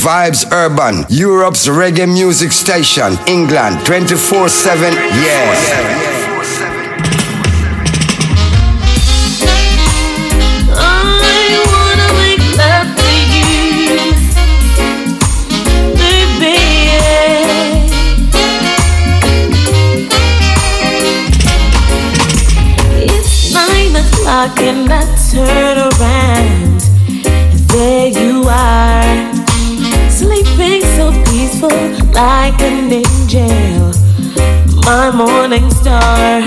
Vibes Urban, Europe's reggae music station, England, 24 7. Yes. I cannot turn around. There you are, peaceful like an angel, my morning star.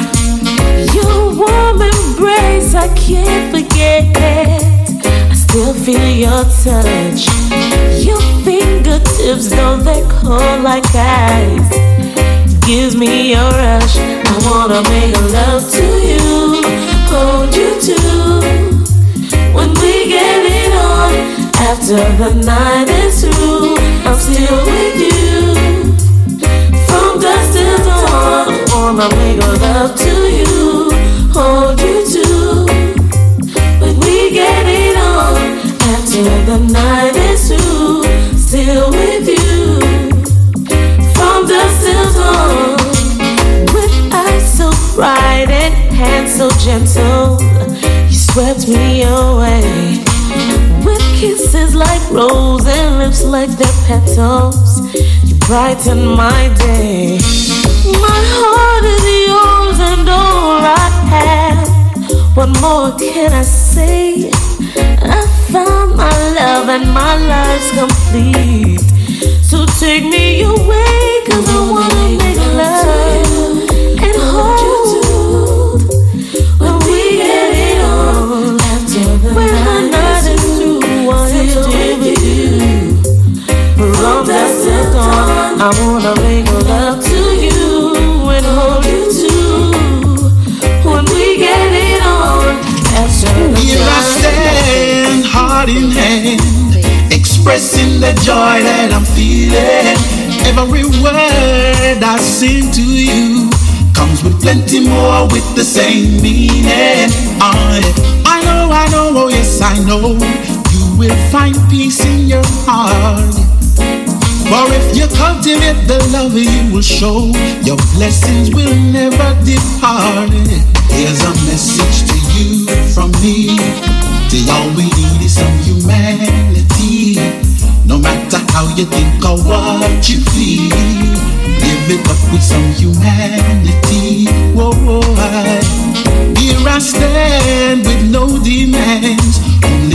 Your warm embrace I can't forget. I still feel your touch. Your fingertips, though they're cold like ice, gives me a rush. I wanna make love to you hold you to when we get it on. After the night is through, I'm still with you. From dusk till dawn, wanna make love to you, hold you to when we get it on. After the night is through, still with you. From dusk till dawn, with eyes so bright and hands so gentle, you swept me away. Kisses like rose and lips like their petals, you brighten my day. My heart is yours and all I have. What more can I say? I found my love and my life's complete. So take me away, cause I wanna make love and hold expressing the joy that I'm feeling. Every word I sing to you comes with plenty more with the same meaning. I know, I know, oh yes, I know will find peace in your heart. For if you cultivate the love, you will show your blessings will never depart. Here's a message to you from me. See, all we need is some humanity. No matter how you think or what you feel, live it up with some humanity. Whoa, whoa, I here I stand with no demands,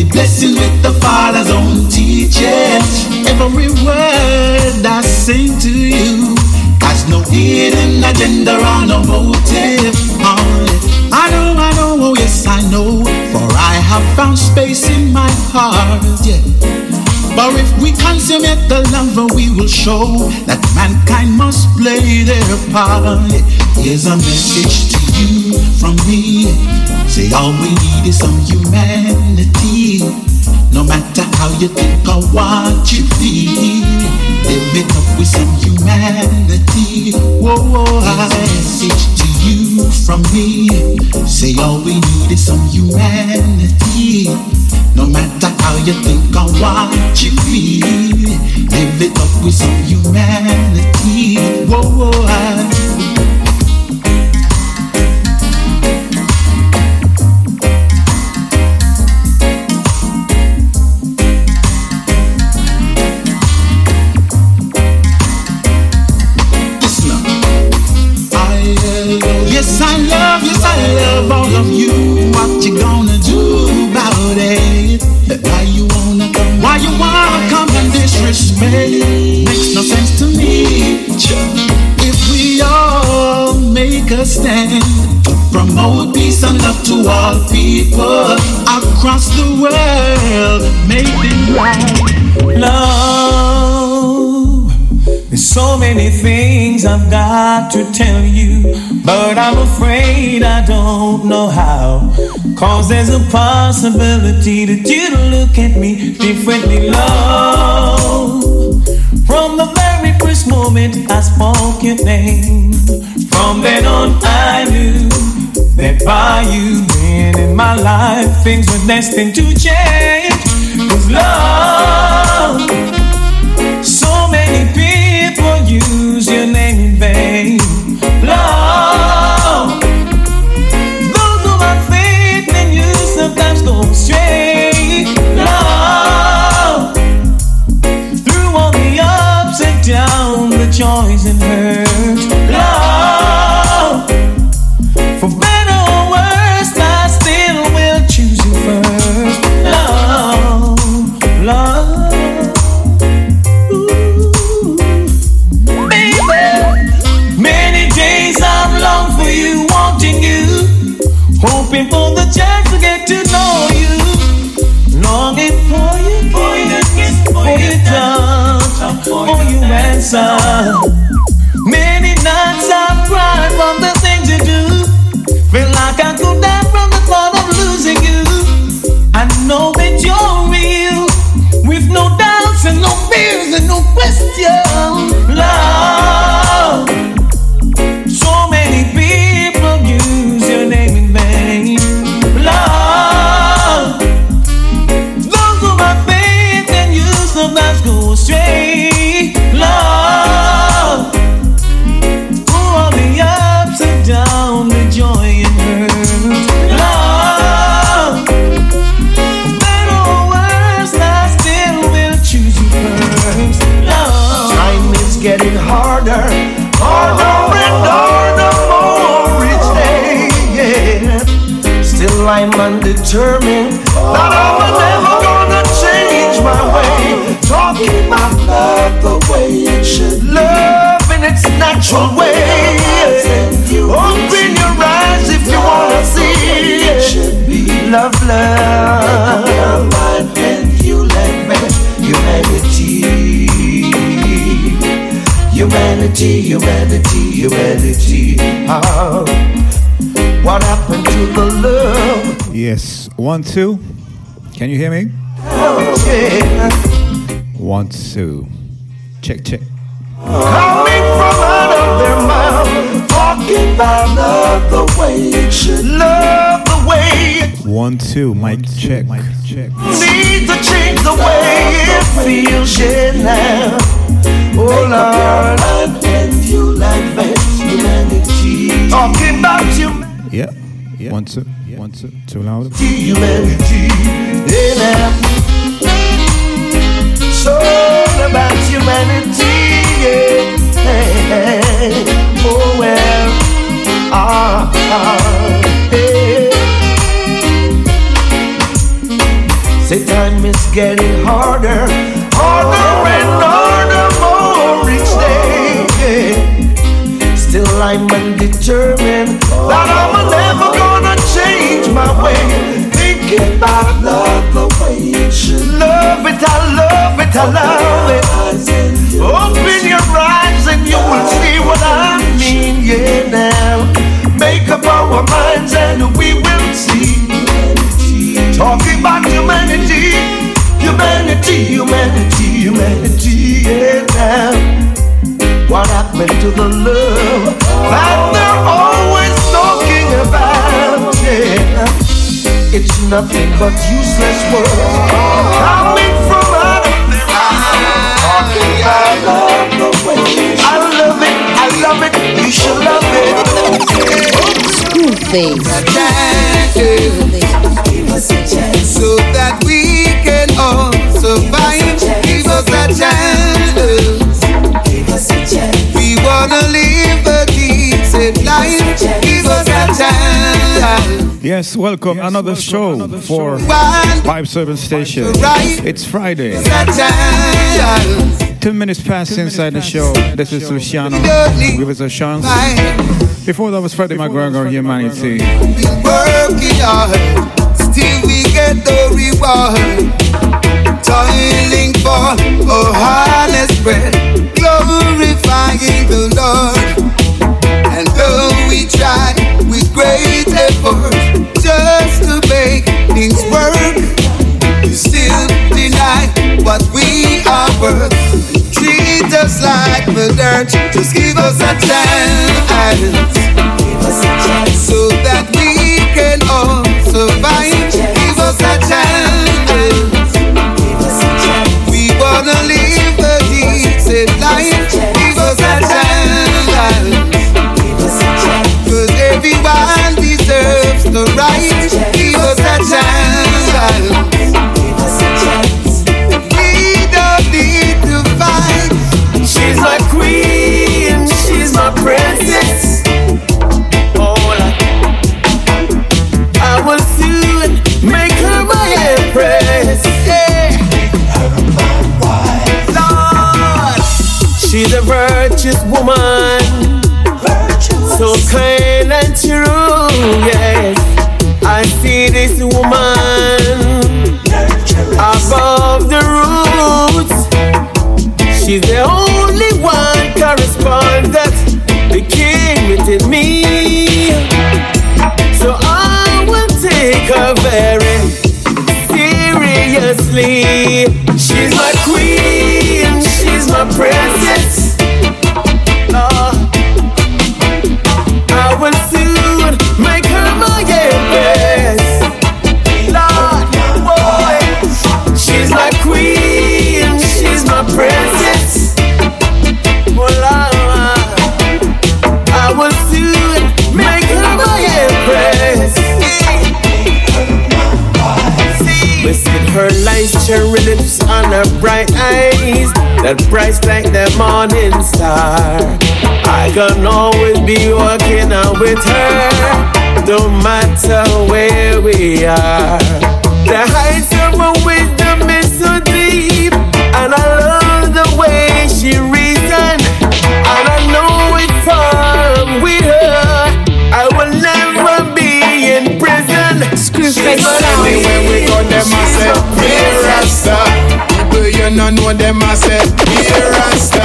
only blessings with the Father's own teachings. Every word I sing to you has no hidden agenda or no motive. I know, I know, oh yes, I know, for I have found space in my heart. Yeah. But if we consummate the love, we will show that mankind must play their part. Here's a message to you from me. Say all we need is some humanity. No matter how you think or what you feel, live it up with some humanity. Whoa, whoa, I message to you from me. Say all we need is some humanity. No matter how you think or what you feel, live it up with some humanity. Whoa, whoa, Cause there's a possibility that you'd look at me differently, love. From the very first moment I spoke your name, from then on I knew that by you being in my life, things were destined to change. Cause love undetermined that I'm never gonna change my way. Talking about love the way it should, love in its natural way. Open your eyes if you wanna see It should be love, love. And you let me, humanity. Humanity, humanity, humanity. Oh, what happened to the love? Yes, one, two. Can you hear me? Oh, yeah. One, two. Check, check. Coming from out of their mouth, talking about love the way it should, love the way One, two. Mic check. Mic check. need to change the way it feels, yeah, now. Oh Lord, and you like that humanity. Talking about humanity, Yeah. yeah. One, two. One, two. Too loud. humanity. So about humanity, yeah. Hey, oh well, ah, ah, hey. Say time is getting harder, harder and harder Still I'm undetermined that I'm never gonna change my way. Thinking about love the way it should. Love it, I love it, I love it. Open your eyes and you will see what I mean. Yeah, now make up our minds and we will see. Talking about humanity, humanity, humanity, humanity, yeah now. What happened to the love that they're always talking about? Yeah. It's nothing but useless words coming from out of their mouth. Talking love the way I love it, I love it, you should love it. Cool face. so that we can all survive. Give us a chance. We wanna live a decent life. Give us a chance. Yes, welcome. Another show for One, Vibe Service Station. It's Friday. a. Two minutes past inside the show. This is Luciano. Give us a chance. Before that was Freddie McGregor, Humanity. Been working hard, still we get the reward. Toiling for a harvest bread, glorifying the Lord. And though we try with great effort just to make things work, you still deny what we are worth. Treat us like the dirt, just give us a chance. give us a chance. So that we can all survive. the right. Give us a chance. We don't need to fight. She's my queen. She's my princess. Oh, I will soon make her my empress. Yeah. Lord, she's a virtuous woman, virtuous. so kind and true. Yeah this woman above the roots. She's the only one correspond that the king within me. So I will take her very seriously. She's my queen, she's my princess. That bright like the morning star. I can always be walking out with her, no matter where we are. The heights of her wisdom is so deep, and I love the way she reasons. And I know it's far with her. I will never be in prison. Screwface She's sound. my Anywhere we go, them a say, here Rasta. People you no know them a say, here Rasta.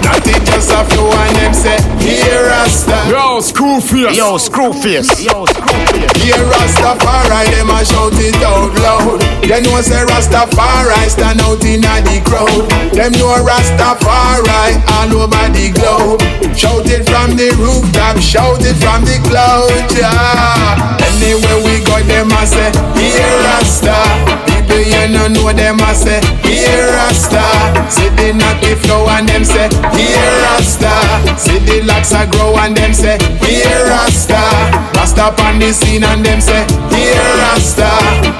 Not it just a flow and them say, here Rasta. Yo, Screwface. Yo, Screwface. Yo, Screwface. Here Rastafari, them a shout it out loud. They know say Rastafari stand out in a the crowd. Them know Rastafari all over the globe. Shout it from the rooftop, shout it from the cloud, yeah. Anywhere we go, them a say, here Rasta. People you no know them a say, here Rasta. See the knocky flow and them say, here Rasta. See the locks a grow and them say, here Rasta. Rasta on the scene and them say, here Rasta.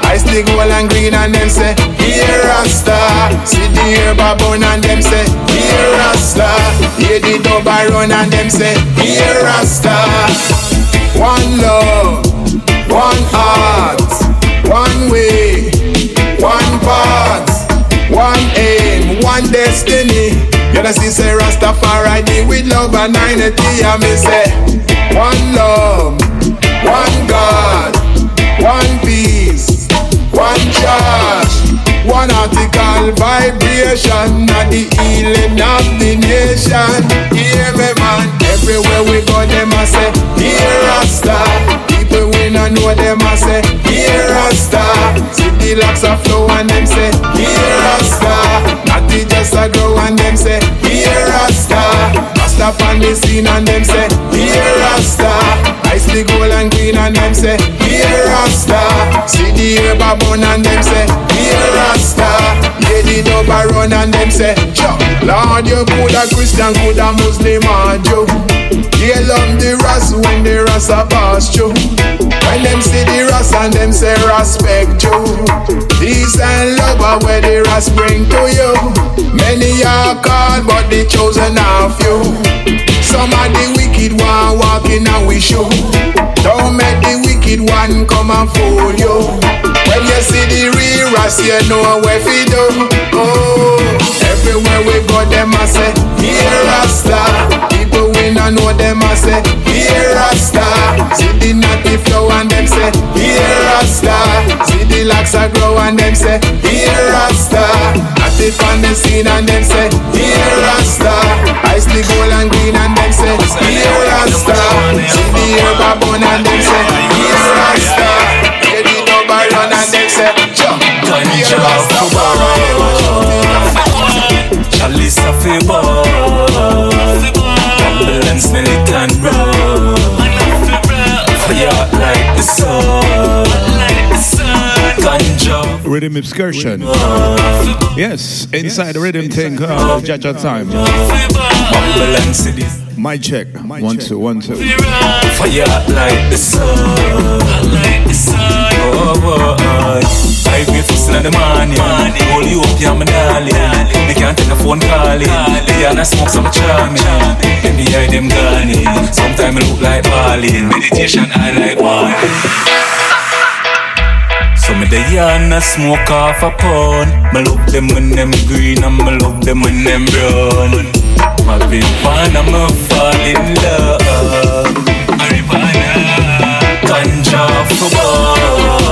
Ice the gold and green and them say, here Rasta. See the herb a bun and them say, here Rasta. Hear the dub a run and them say, here Rasta. One love, one heart, one way, one one aim, one destiny. You know, see, say Rastafari with love and unity. And me say, one love, one God, one peace, one church, one article vibration, and the healing of the nation. Hear me, man. Everywhere we go, them a say, here Rasta. People we no know them a say, here Rasta. See the locks a flow and them say, here Rasta. Natty just a grow and them say, here Rasta. Rasta on the scene and them say, here Rasta. Ice the gold and green and them say, here Rasta. See the herb a bun and them say, here Rasta. Yeah, the dub a run and them say, Chuck, Lord, you coulda Christian, coulda Muslim or Jew. They love the Ras when the Ras a pass through. When them see the Ras and them say respect you. Peace and love are where the Ras bring to you. Many are called, but the chosen are few. Some of the wicked one walking and we show. Don't make the wicked one come and fool you. When you see the real Ras, you know where fi do. Oh, everywhere we go, them a say, here Rasta. We no know them a say, here Rasta. See the natty flow and them say, here Rasta. See the locks a grow and them say, here Rasta. Natty on the scene and them say, here Rasta. Ice the gold and green and them say, here Rasta. See the herb a bun and them say, here Rasta. Hear the a run and them say, jump. Here Rasta. Chalice of a ball Ambulance smell it and roll Fire like the sun Ganja Rhythm excursion. Yes, inside the rhythm thing uh, of Jaja time. Ambulance cities My check. One, two, one, two. Fire like the sun Oh, oh, oh I for still in the morning Hold you up, yeah, my darling They can't take a phone calling They are not smoke some charming Then the them gone Sometimes I look like balling Meditation I like one So me they yarn a smoke off a pound Me love them when them green and me love them when them brown my Vivana, I'm fall in love. Arivana, ganja for ball,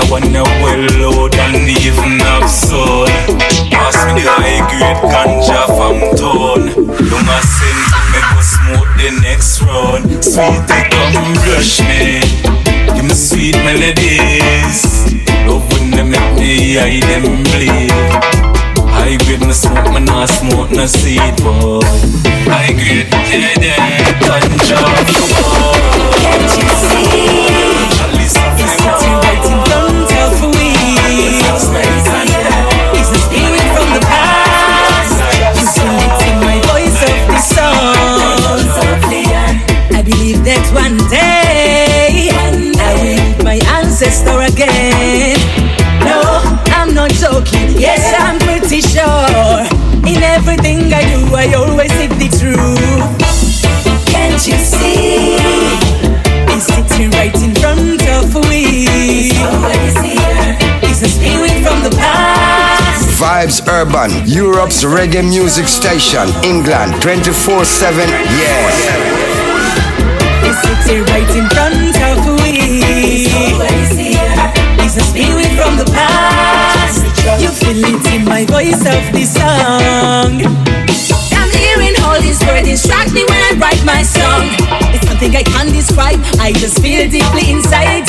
that one a well load and even have soul. Pass me the high grade ganja from town. Don't a send me go smoke the next round. Sweet they come rush me, give me sweet melodies. Love when they make me eye them bleed. High grade no smoke, me nah smoke no seed boy. High grade, yeah yeah, ganja boy. Can't you see? Again. No, I'm not joking. Yes, I'm pretty sure. In everything I do, I always seek the truth. Can't you see? It's sitting right in front of me. It's a spirit from the past. Vibes Urban, Europe's reggae music station, England 24 7. Yeah. It's sitting right in front It's a spirit from the past. You feel it in my voice of the song. I'm hearing all this word distract me when I write my song. It's something I can't describe. I just feel deeply inside.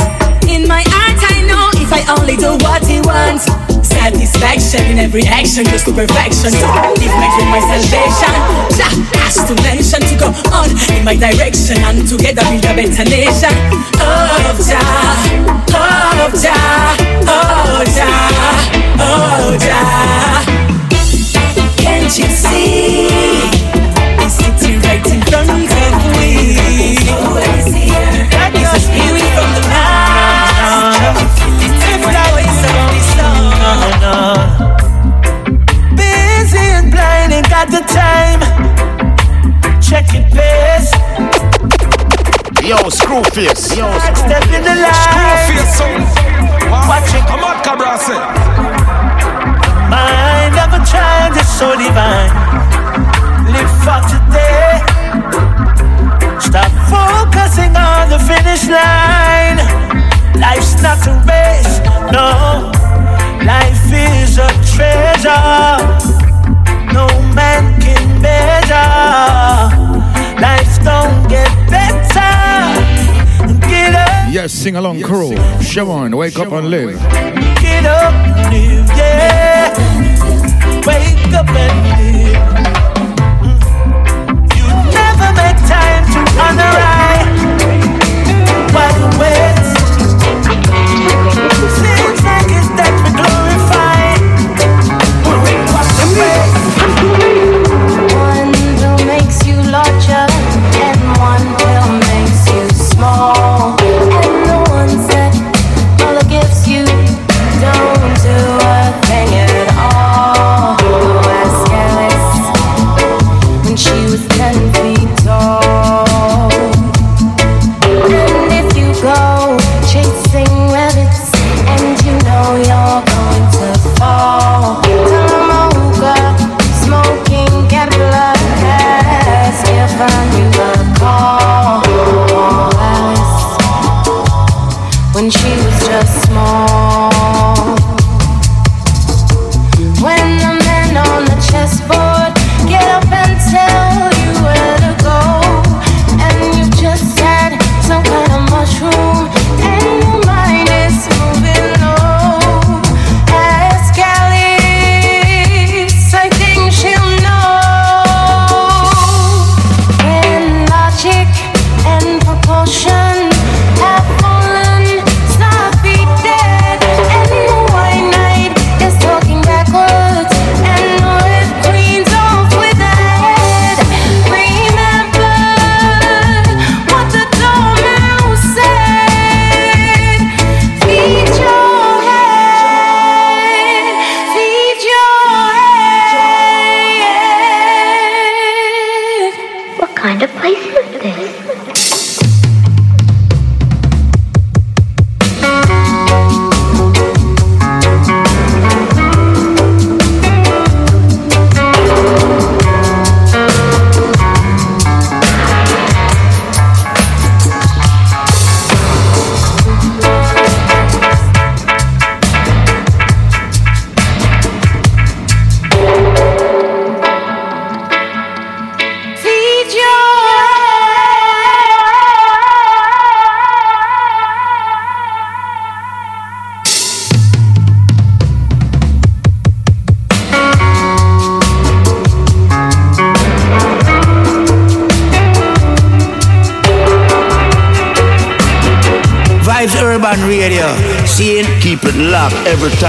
In my heart, I know if I only do what he wants. Satisfaction in every action, just to perfection. To live my dream, my salvation. Jah has to mention to go on in my direction and together build a better nation. Oh Jah, oh Jah, oh Jah, oh Jah. Can't you see? It's sitting right in front of me. It's a spirit from the blind, got the time. Check it, pace. Yo, Screwface. Yo, Step in the line. Screwface, son. Watch it. I'm at Cabra, say. Mind of a child is so divine. Live for today. Stop focusing on the finish line. Sing along, crew. Show on, wake up and live. get up, and live, yeah. Wake up and live. You never make time to honor right. What waits?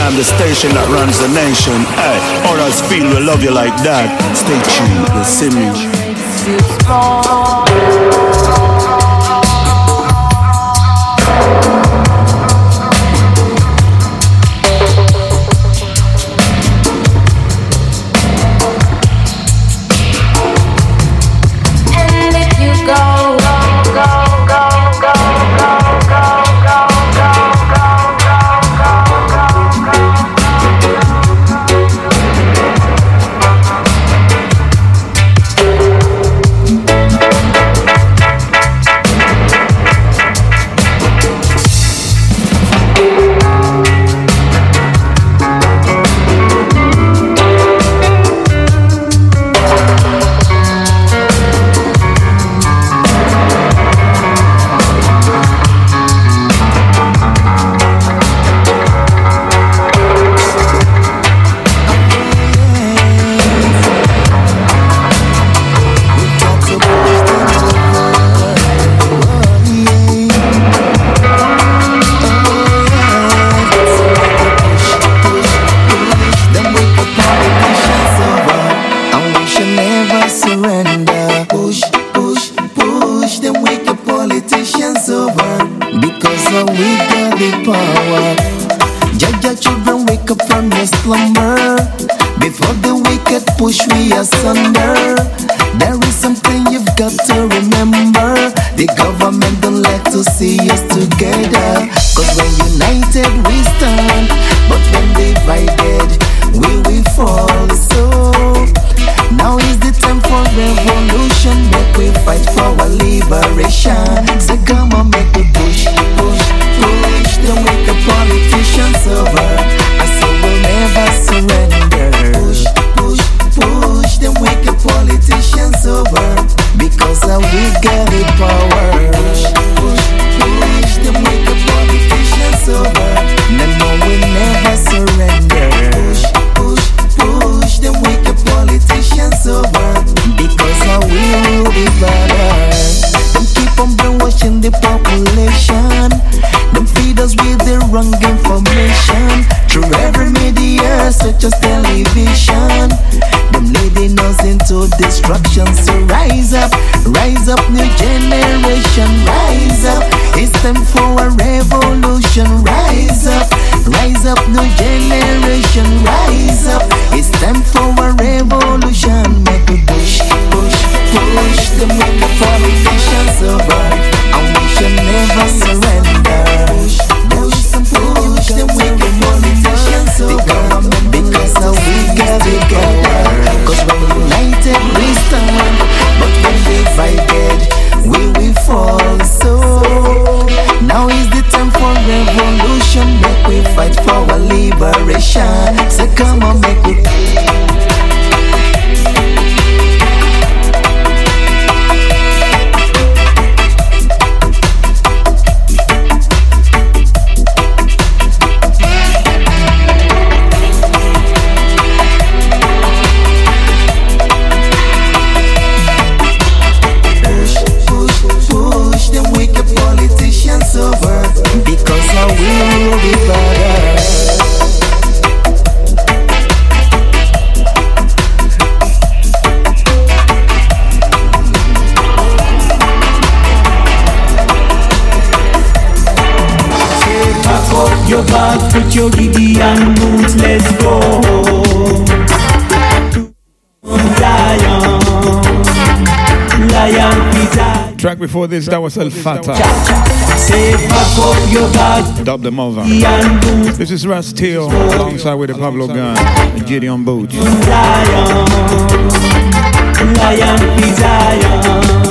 Time the station that runs the nation. Hey, others feel we love you like that. Stay tuned, the Simi. This, that was El Fata. Say back up your back. Dub them over. This is Rastio alongside with the Pablo Gun and Gideon Boots. Zion. Lion be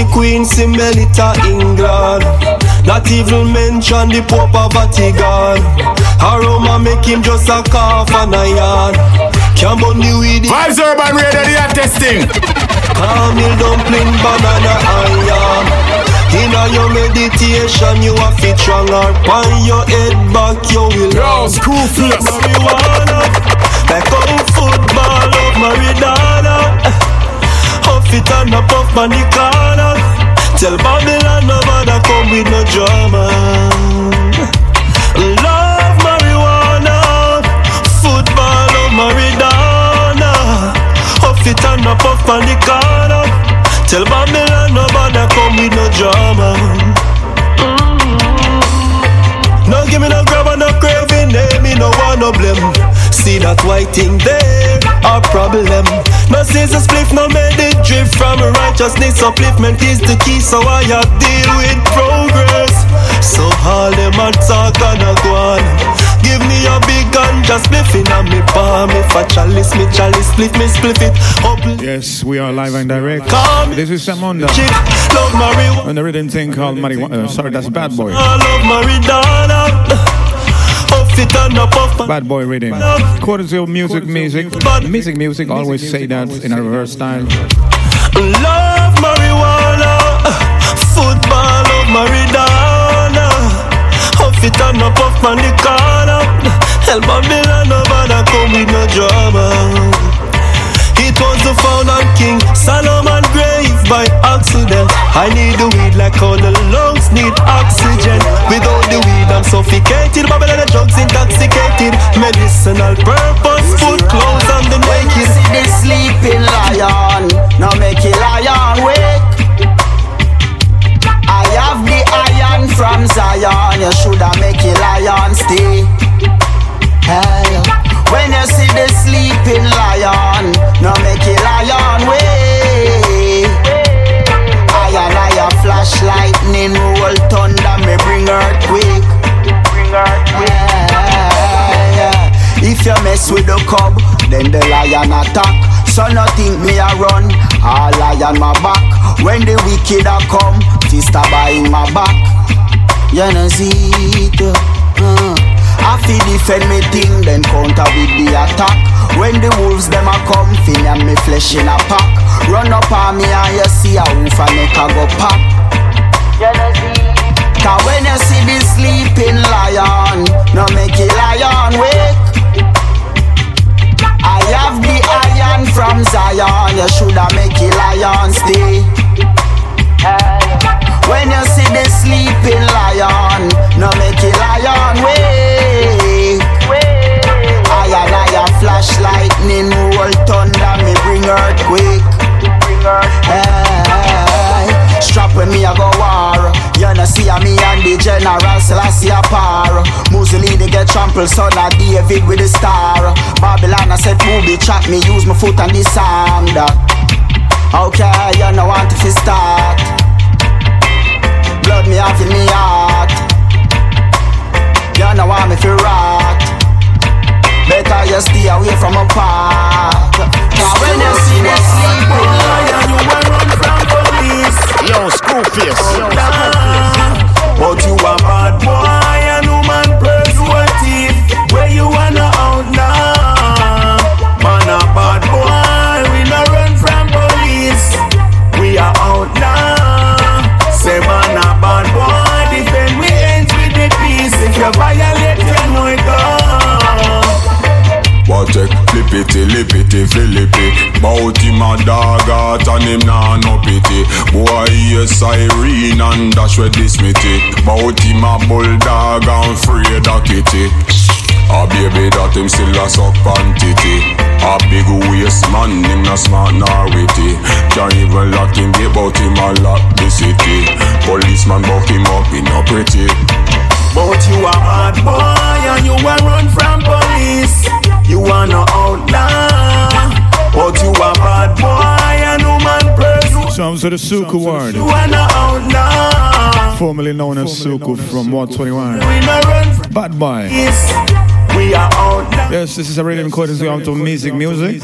the Queen, Simelita, England. Not even mention the Pope of Vatican. Aroma make him just a cough and a yarn. Can't burn the weed. Vibes Urban Radio, they are testing. Caramel dumpling, banana and yam. In a your meditation, you are fit stronger. On your head back, you will. Yo, screw face. Marijuana, back on football of Maridana. Huff it and a puff on the corner. Tell Babylon nobody come with no drama. Love marijuana, football of Maridana. Huff it and a puff on the corner. Tell Babylon nobody come with no drama. No give me no grab no craving, name me no one no blame. See that white thing there, a problem. No scissor split, no made it drift from a righteousness. Upliftment is the key, so I have deal with progress. So all them a talk and a go on. Give me a big gun, just spliffing on me palm. If a chalice, me chalice, split me, split it up. Yes, we are live and direct. Come. This is Samonda. Chick, love marijuana. On the rhythm thing called marijuana. Uh, sorry, that's Bad Boy. I love Maridana. Huff it and a puff. Bad Boy rhythm. Of music, music. Music, music. Always say that in a reverse style. Love marijuana, football of Maridana. Huff it and a puff on the corner. Hell Babylon, nobody come with no drama. It was the founder king Solomon grave by accident. I need the weed like all the lungs need oxygen. Without the weed, I'm suffocated. Babylon, the drugs intoxicated. Medicinal purpose, food, clothes, and the naked. The sleeping lion, now make it lion wake. I have the iron from Zion, you shoulda make it lion stay. Hey, when you see the sleeping lion, now make it lion wake. Iron, flash lightning, roll thunder, me bring earthquake. Bring earthquake. Yeah. If you mess with the cub, then the lion attack. So nothing me a run, all lion my back. When the wicked a come, fist a buying my back. You know see it, uh. I feel defend me thing, then counter with the attack. When the wolves them a come, and me flesh in a pack. Run up on me and you see a wolf and make a go pop. Cause when you see the sleeping lion, no make a lion wake. I have the iron from Zion, you shoulda make a lion stay. When you see the sleeping lion, no make a lion wake. Iron, iron, flash lightning, roll thunder, me bring earthquake. Hey, strap when me a go wanna see a me and the general Selassie apart. Mussolini get trampled, son of David with the star. Babylon I said movie chat me use my foot on the that. Okay, you know want to start. Blood me off in me heart. You know want me to rock. Better you stay away from a park. Cause when you see me sleeping, you will run from police. Yo, But you a bad boy and woman preservative. Where you wanna But check flippity, lippity, flippity. Bout him a dog out and him nah no pity. Boy yes Irene and dash with this mitty Bout him a bulldog and afraid of kitty. A baby that him still a suck on titty. A big waist man, him not smart nor witty. Can't even lock him, they bout him a lock the city. Policeman buck him up, he no pretty But you a bad boy and you a run from police. You wanna outlaw. But you a bad boy and woman president. Sounds of the Suku word. You wanna outlaw. Formerly known as Suku from Ward 21. We no run from Bad boy. We are outlaw. Yes, this is a radio recording out of Music Music.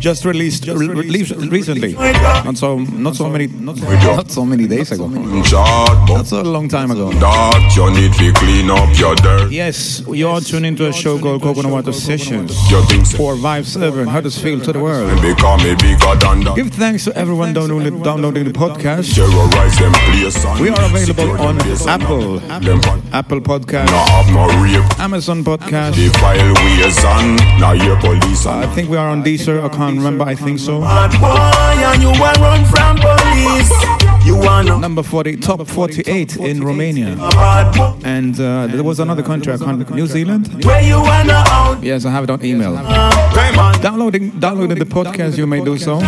Boy, defend we ends with Just released, re- released recently. Not so, not so many, not, not so many days ago. Not so long time ago. That you need to clean up your dirt Yes, you're tuned into a show called Coconut Water Sessions. Your things For Vibe 7, Huddersfield to the world. become a bigger than that Give thanks to everyone downloading, downloading the podcast. Terrorize them place and We are available on Apple, Apple Podcast, Now have no rape Amazon Podcast. The file ways on Now your police I think we are on Deezer. I can't remember. I think so. bad boy and you a run from police. You wanna Number 40, top 48 in Romania. And uh, there was another country, I can't, New Zealand? Where you wanna out? Yes, I have it on email. Downloading, downloading the podcast, you may do so.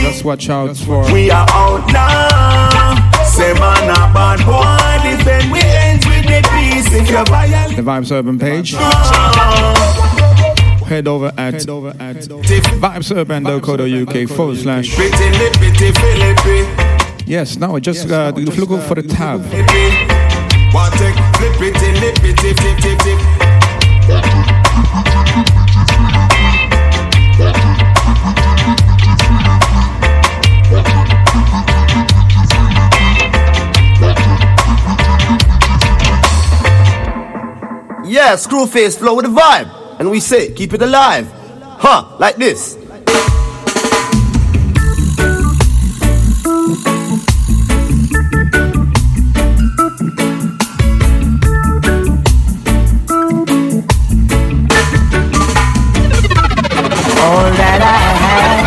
Just watch out for. we are out now. Say man a bad boy, defend we ends with the peace. If you violate, the Vibes Urban page. Head over at, vibesurban.co.uk forward slash. pretty lippity filippy, Yes, now just uh, look for the tab. Yeah, Screwface flow with the vibe. And we say, keep it alive. Huh, like this. All that I have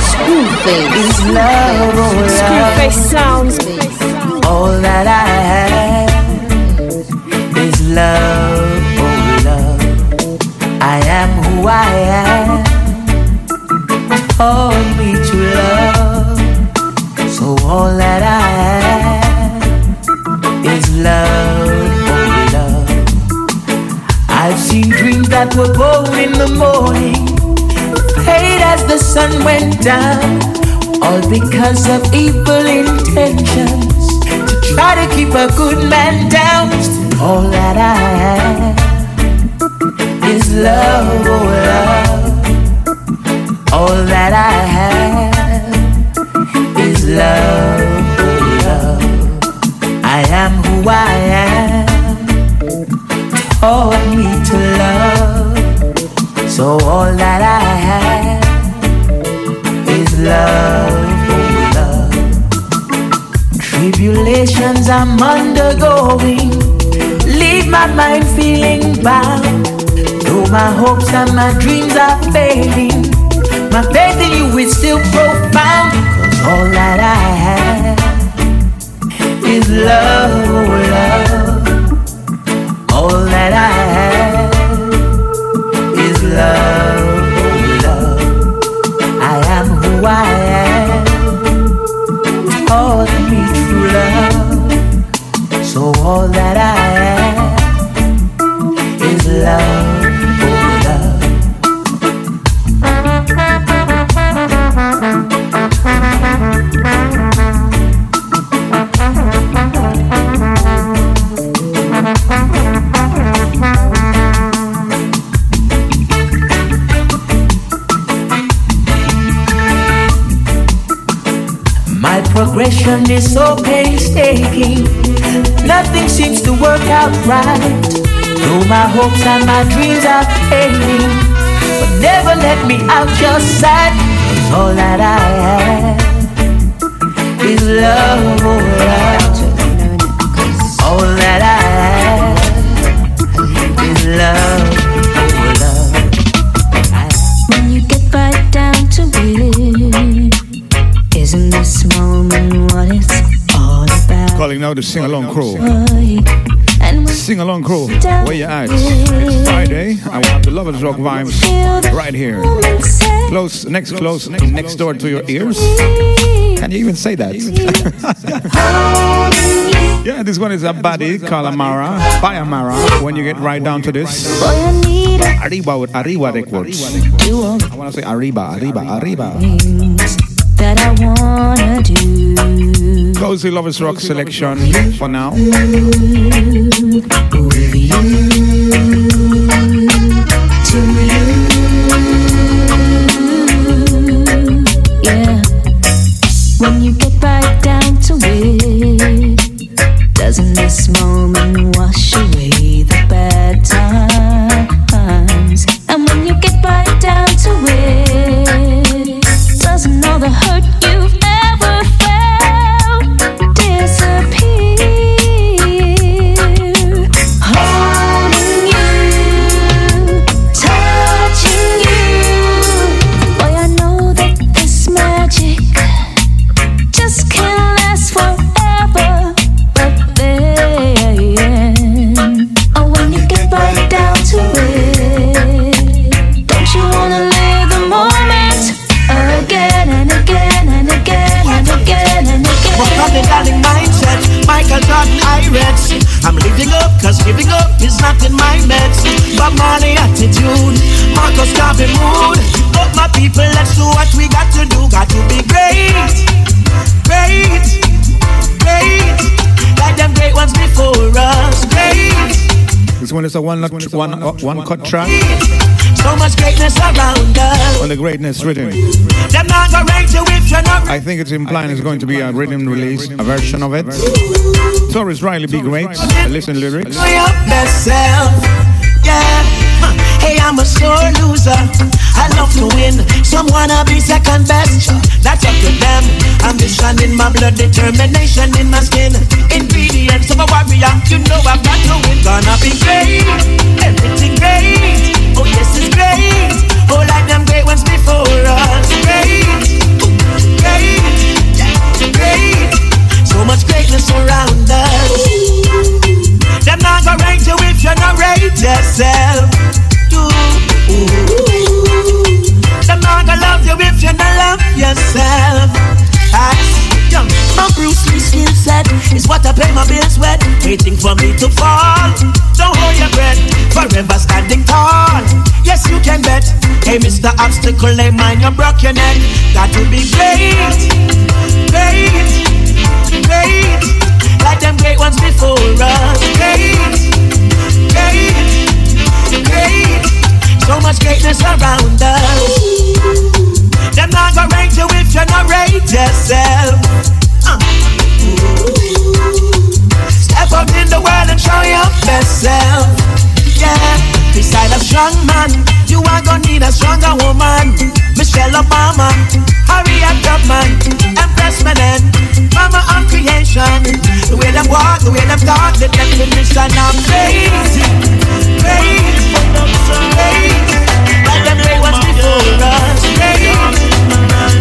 Screwface. is love, oh love. Screwface sounds. All that I the morning, fade as the sun went down, all because of evil intentions to try to keep a good man down. All that I have is love, oh love. All that I have is love, oh love. I am who I am taught me. So all that I have is love, oh love. Tribulations I'm undergoing leave my mind feeling bound. Though my hopes and my dreams are fading, my faith in you is still profound. Cause all that I have is love, oh love. All that I Situation is so painstaking. Nothing seems to work out right. Though my hopes and my dreams are fading. But never let me out your sight. Cause all that I have is love. Oh, love. Calling now the sing along crew. Sing along crew, where you at? It's Friday, I want the Lovers Rock vibes right here. Close, next close, next door to your ears. Can you even say that? yeah, this one is a body called Amara, by Amara. When you get right down to this, Arriba with Arriba Records. I want to say Arriba, Arriba, Arriba that I wanna do. Cozy Lovers Rock selection for now. Yeah. This one is a one, one, uh, one cut track So much greatness around us. on the greatness rhythm. Them not gonna rate you if you're not I think it's implying it's going to be a rhythm release, a version of it. Tarrus Riley, be great. Listen lyrics. Your best self. Yeah. Hey, I'm a sore loser. I love to win. Some wanna be second best. That's up to them. Ambition in my blood, determination in my skin. Ingredients of a warrior. You know I've got to win. Gonna be great. Everything great. Oh, yes, it's great. Oh, like them great ones before us. Great. Great. Great. So much greatness around us. Them not gonna rate you if you not rate yourself. Do. Them not gonna love you if you not love yourself. Young, my Bruce Lee skill set is what I pay my bills with. Waiting for me to fall. Don't hold your breath. Forever standing tall. Yes, you can bet. Hey, Mr. Obstacle, they mind you broke your neck. Got to be great, great, great. Like them great ones before us. Great, great, great. So much greatness around us. Them not gonna rate you if you not rate yourself. Uh. Step up in the world and show your best self. Yeah. Beside a strong man, you are gonna need a stronger woman. Michelle Obama, Harriet Tubman, Empress Menen, Mama of creation. The way them walk, the way them talk, the definition of crazy, crazy, crazy. Like them great ones before us, crazy,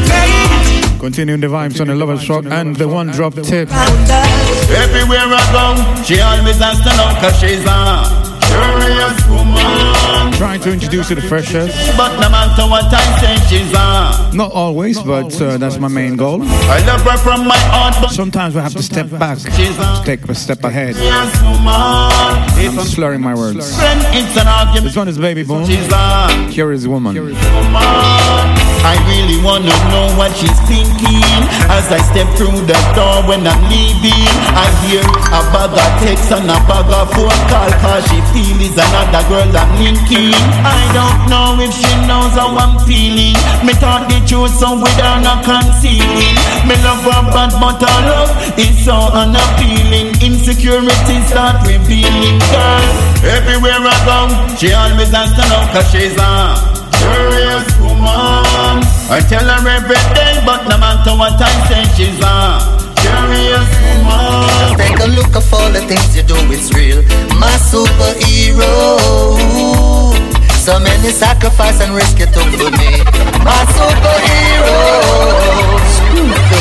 crazy. Continuing the vibes on the Lovers Rock and the one drop tip. Everywhere I go, she always has to know cause she's a curious woman. Trying to introduce you to freshers. But no matter what I say, she's a Not always, but uh, that's my main goal. I love her from my heart, but Sometimes we have to step back, take a step ahead. curious woman. I'm slurring my words. Friend, it's an. This one is Baby Boom. She's a Curious Woman. woman. I really wanna know what she's thinking. As I step through the door when I'm leaving, I hear a bag of text and a bag of phone call. Cause she feel is another girl I'm linking. I don't know if she knows how I'm feeling. Me thought the truth so with her not concealing. Me love her bad but her love is so unappealing. Insecurity start revealing, girl. Everywhere I go, she always has to know cause she's a curious woman. I tell her every day, but no matter what I say, she's a curious woman. Take a look of all the things you do, it's real. My superhero. So many sacrifice and risk you took for me. My superhero.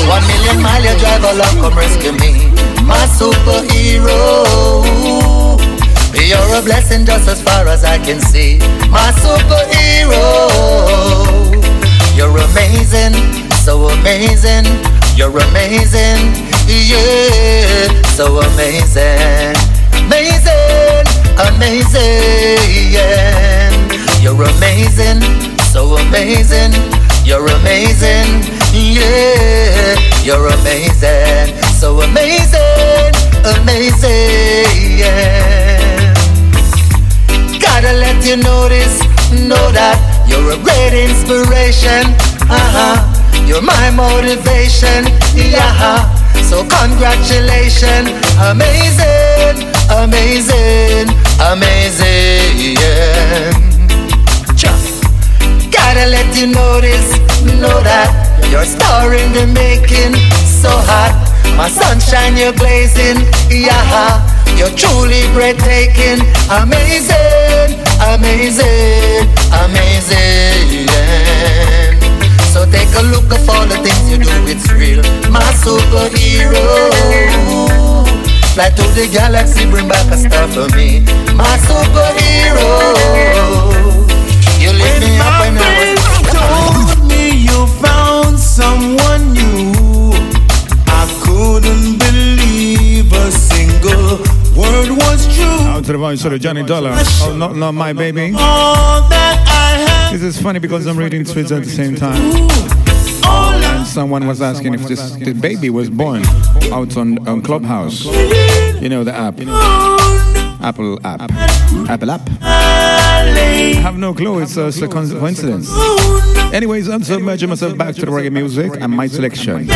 One million mile you drive along, come rescue me. My superhero. You're a blessing just as far as I can see. My superhero. You're amazing, so amazing. You're amazing, yeah, so amazing, amazing, amazing. You're amazing, so amazing. You're amazing, yeah. You're amazing, so amazing, amazing. Gotta let you this, know that you're a great inspiration. Uh huh. You're my motivation, yeah. So congratulations, amazing, amazing, amazing. Cha. Gotta let you this, know that you're a star in the making, so hot. My sunshine, you're blazing, yeah. You're truly breathtaking, amazing, amazing, amazing. So take a look of all the things you do, it's real. My superhero. Fly to the galaxy, bring back a star for me. My superhero. You lift me up when I was told me you found someone true. Out to the voice of Johnny Dollar. Oh, not, not my baby. All that I have. This is funny because I'm reading Twitter at the same time. And someone was asking if this the baby was born out on, on Clubhouse. You know the app. Apple app. Apple app. I have no clue. It's, it's a coincidence. Anyways, I'm submerging myself back to the reggae music and my selection.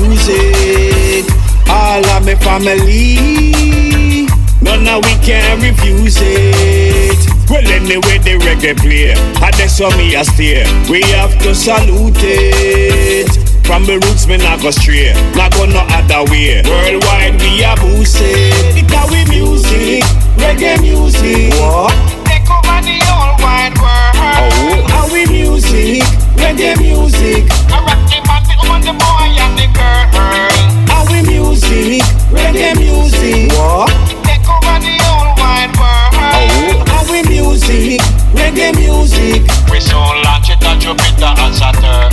Music. All of me family. None of we can refuse it. Well, anyway, the reggae play. And that's how me a stay. We have to salute it. From the roots, me not go stray. Not go no other way. Worldwide, we a boost it. It a we music. Reggae music. What? Take over the whole wide world. Oh, we music, reggae music. I rock the body the boy and the girl. How we music, reggae music. What? Take over the whole wide world. How we music, reggae music. We so launch it on Jupiter and Saturn.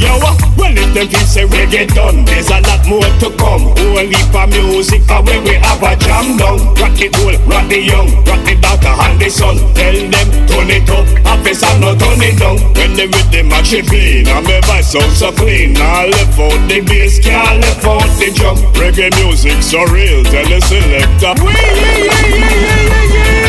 Yo, uh, well if them feel say reggae done, there's a lot more to come. Only for music, for when we have a jam down. Rock the old, rock the young, rock the daughter and the son. Tell them turn it up, office and not turn it down. When they with them actually clean, and my voice sound so clean. Now left out the bass, can't left out the drum. Reggae music so real, tell the selector. We, yeah, yeah, yeah, yeah, yeah, yeah.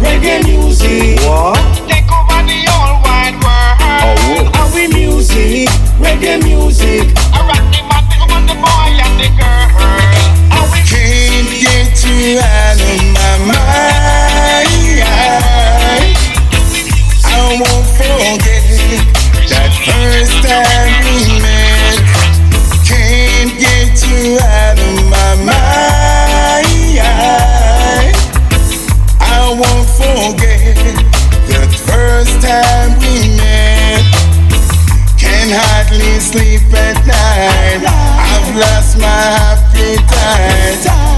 Reggae music. What? Take over the whole wide world. Oh, Are we music? Reggae music. I rock the man, the woman, the boy, and the girl. Are we Can't get you out of my mind. I won't forget that first time we met. Can't get you out Can hardly sleep at night. I've lost my.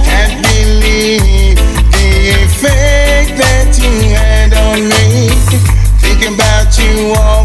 Can't believe the effect that you had on me. Thinking about you all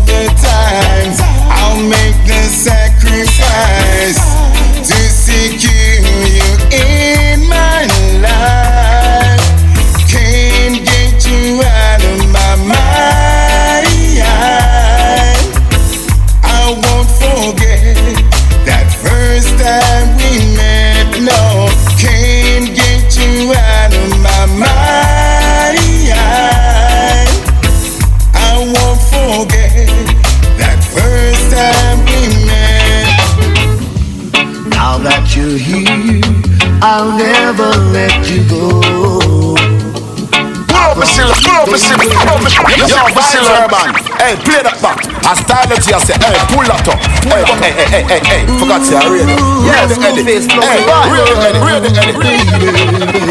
Yo, Vassil Urban. Hey, play that back. I style it here, say, hey, pull that up. Hey, hey, hey, hey, hey, hey. Forgot to say, I read it. Yes, Read the edit. face, Hey, read the edit, read the edit.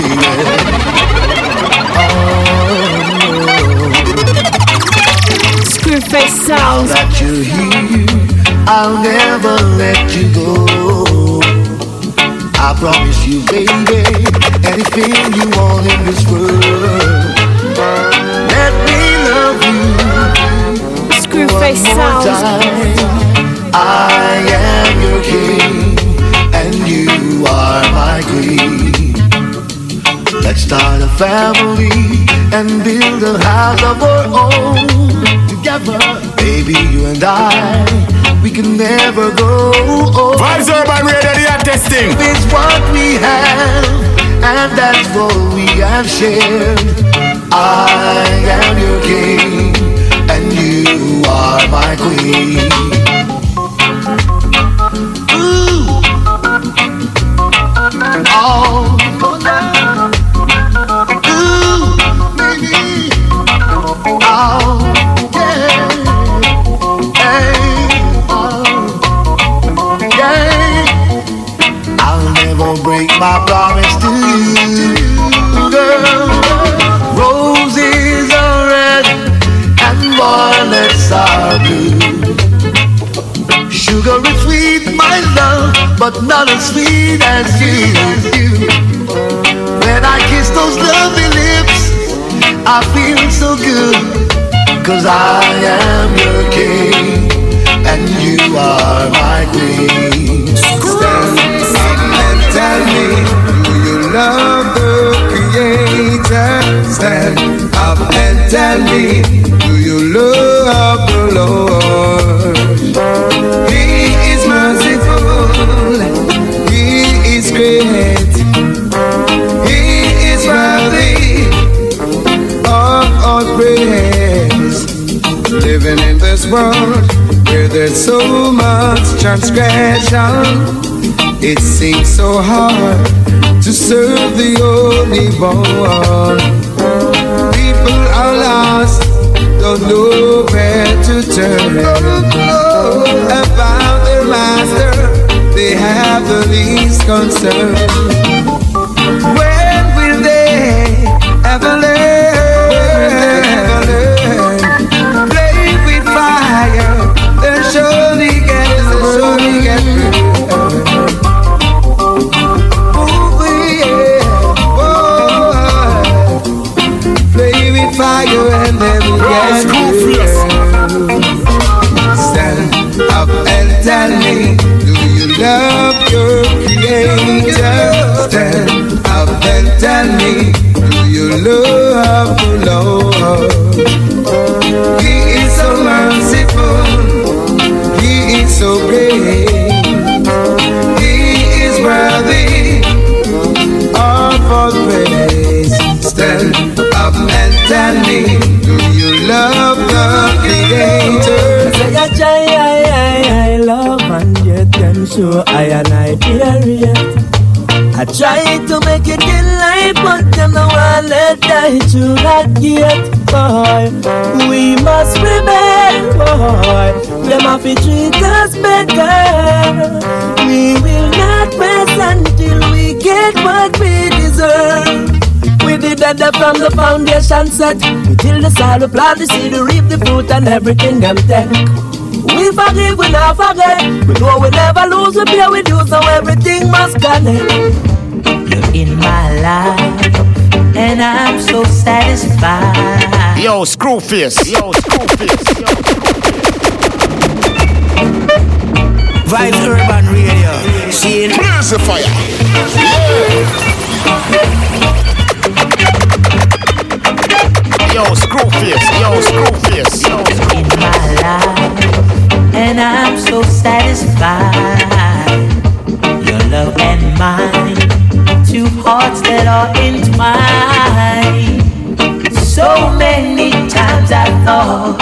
Screwface Now sounds. that you're here, I'll never let you go. I promise you, baby, anything you want in this world. Let me love you. Screwface sounds. time. I am your king, and you are my queen. Let's start a family and build a house of our own together. Baby, you and I, we can never go old. Vibes Urban Radio, they are testing. It's what we have, and that's what we have shared. I am your king, and you are my queen. Transgression, it seems so hard to serve the only one. People are lost, don't know where to turn. About their master, they have the least concern. When will they ever learn? Tell me, do you love the Lord? He is so merciful, He is so great, He is worthy of all praise. Stand up and tell me, do you love the Creator? Say I I, I, love and yet them so I and I period. I try to make it die to that gate, boy. We must rebel, boy. Them have to treat us better. We will not rest until we get what we deserve. We did that from the foundation set. We Till the soil we plant the seed, we reap the fruit and everything them take. We forgive, we not forget. We know we never lose, we pay we do, so everything must connect. You're in my life, and I'm so satisfied. Yo, Screwface. Yo, Screwface. Yo. Vibes Urban Radio. See Blaze the fire. Yeah. Yo, Screwface. Yo, Screwface. Yo, In my life, and I'm so satisfied. Your love and mine, two hearts that are entwined. So many times I thought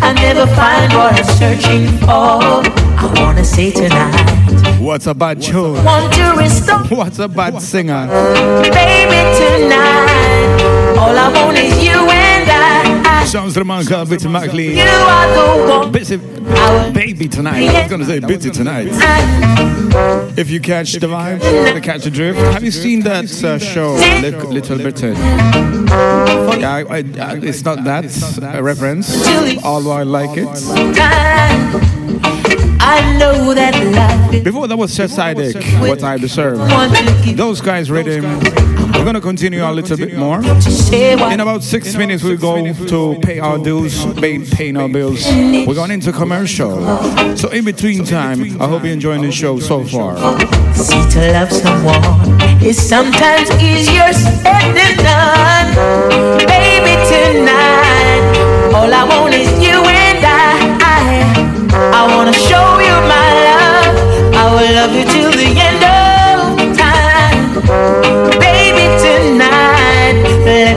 I never find what I'm searching for. I wanna say tonight, What's a bad tune? want to restore, What's a bad singer? baby tonight. All I want is you. Sounds the man called Bitty McLean. You are the one. Busy baby tonight. I was gonna say busy tonight. If you catch the vibe, to catch the drift. Have you seen that uh, show, Little, Little Britain? Yeah, I, I, I- it's not that a reference, although I like it. I know that life is Before that was Chezidek, What I Deserve. want to give Those guys rhythm. We're gonna continue a little bit more. In about six minutes, we go to pay our dues, pay, our bills. We're going into commercial. So in between time, I hope you're enjoying the show so far. See to love someone is sometimes easier said than done. Baby, tonight, all I want is you and. I, I wanna show you my love. I will love you till the end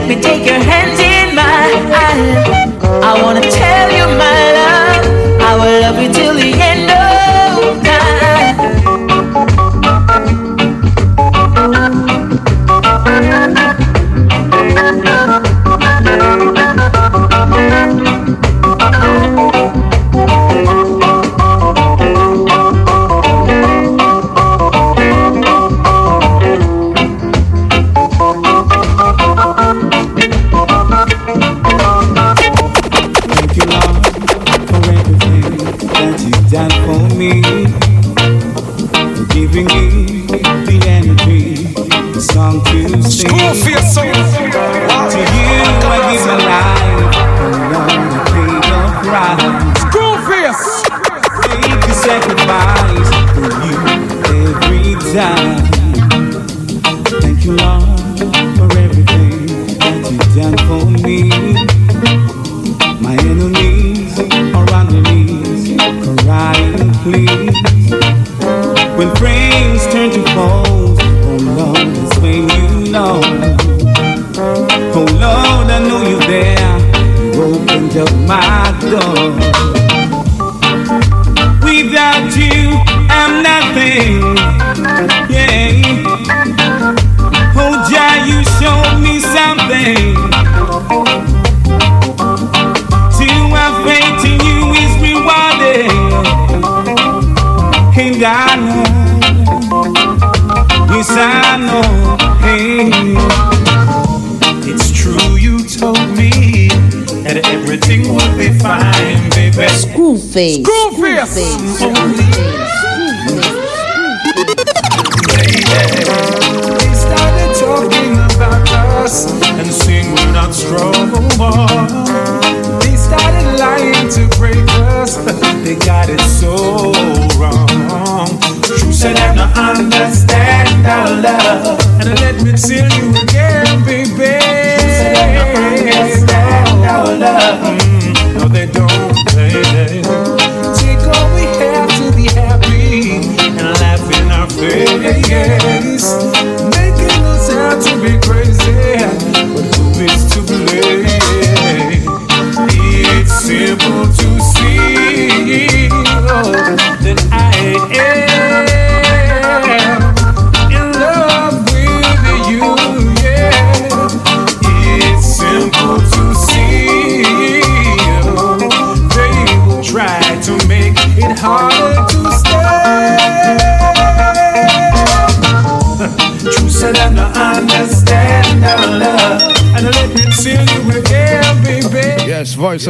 let me take your hands in mine. I wanna tell you my love. I will love you till the Screwface.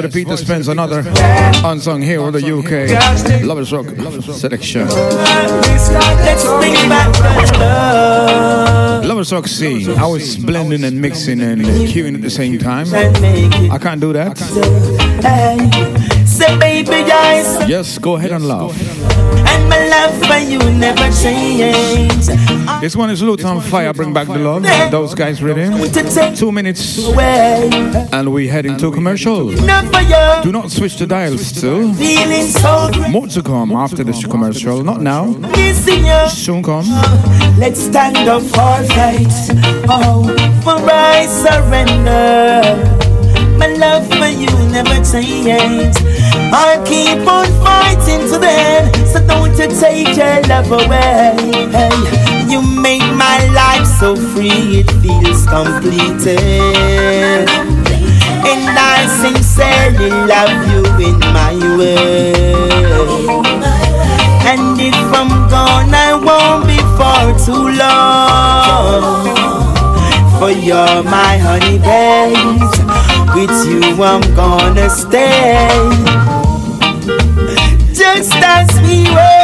Yes, voice of the Peter Spence, another unsung hero of the UK. Lovers Rock selection. Lovers Rock scene. I was blending and mixing and queuing at the same time. I can't do that. Say, baby, guys. Yes, go ahead and laugh. And my love for you never change. This one is Luton Fyah, Bring Back the Love. Those guys ready? Two minutes. And we heading to commercial. Do not switch the dials still. More to come after this commercial. Not now. Soon come. Let's stand up for fight. Oh, for I surrender. My love for you never change. I'll keep on fighting to the end. So don't you take your love away. Hey, you make my life so free, it feels completed. And I sincerely love you in my way. And if I'm gone, I won't be for too long. For you're my honey babe. With you, I'm gonna stay.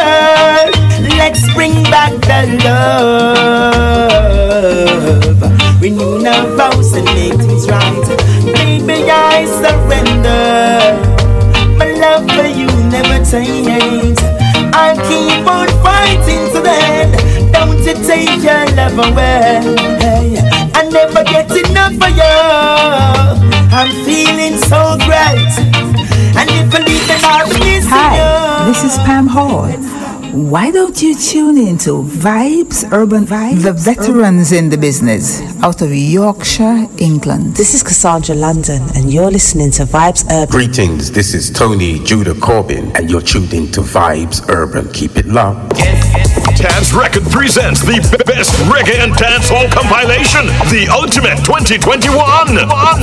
We were, let's bring back the love. Renew our vows and make things right. Baby, I surrender. My love for you never changes. I'll keep on fighting to the end. Don't you take your love away. I never get enough of you. I'm feeling so great. Hi, this is Pam Hall. Why don't you tune into Vibes Urban Vibes? The veterans in the business out of Yorkshire, England. This is Cassandra London, and you're listening to Vibes Urban. Greetings, this is Tony Judah Corbin, and you're tuned in to Vibes Urban. Keep it locked. Tad's Record presents the best reggae and dancehall compilation, The Ultimate 2021,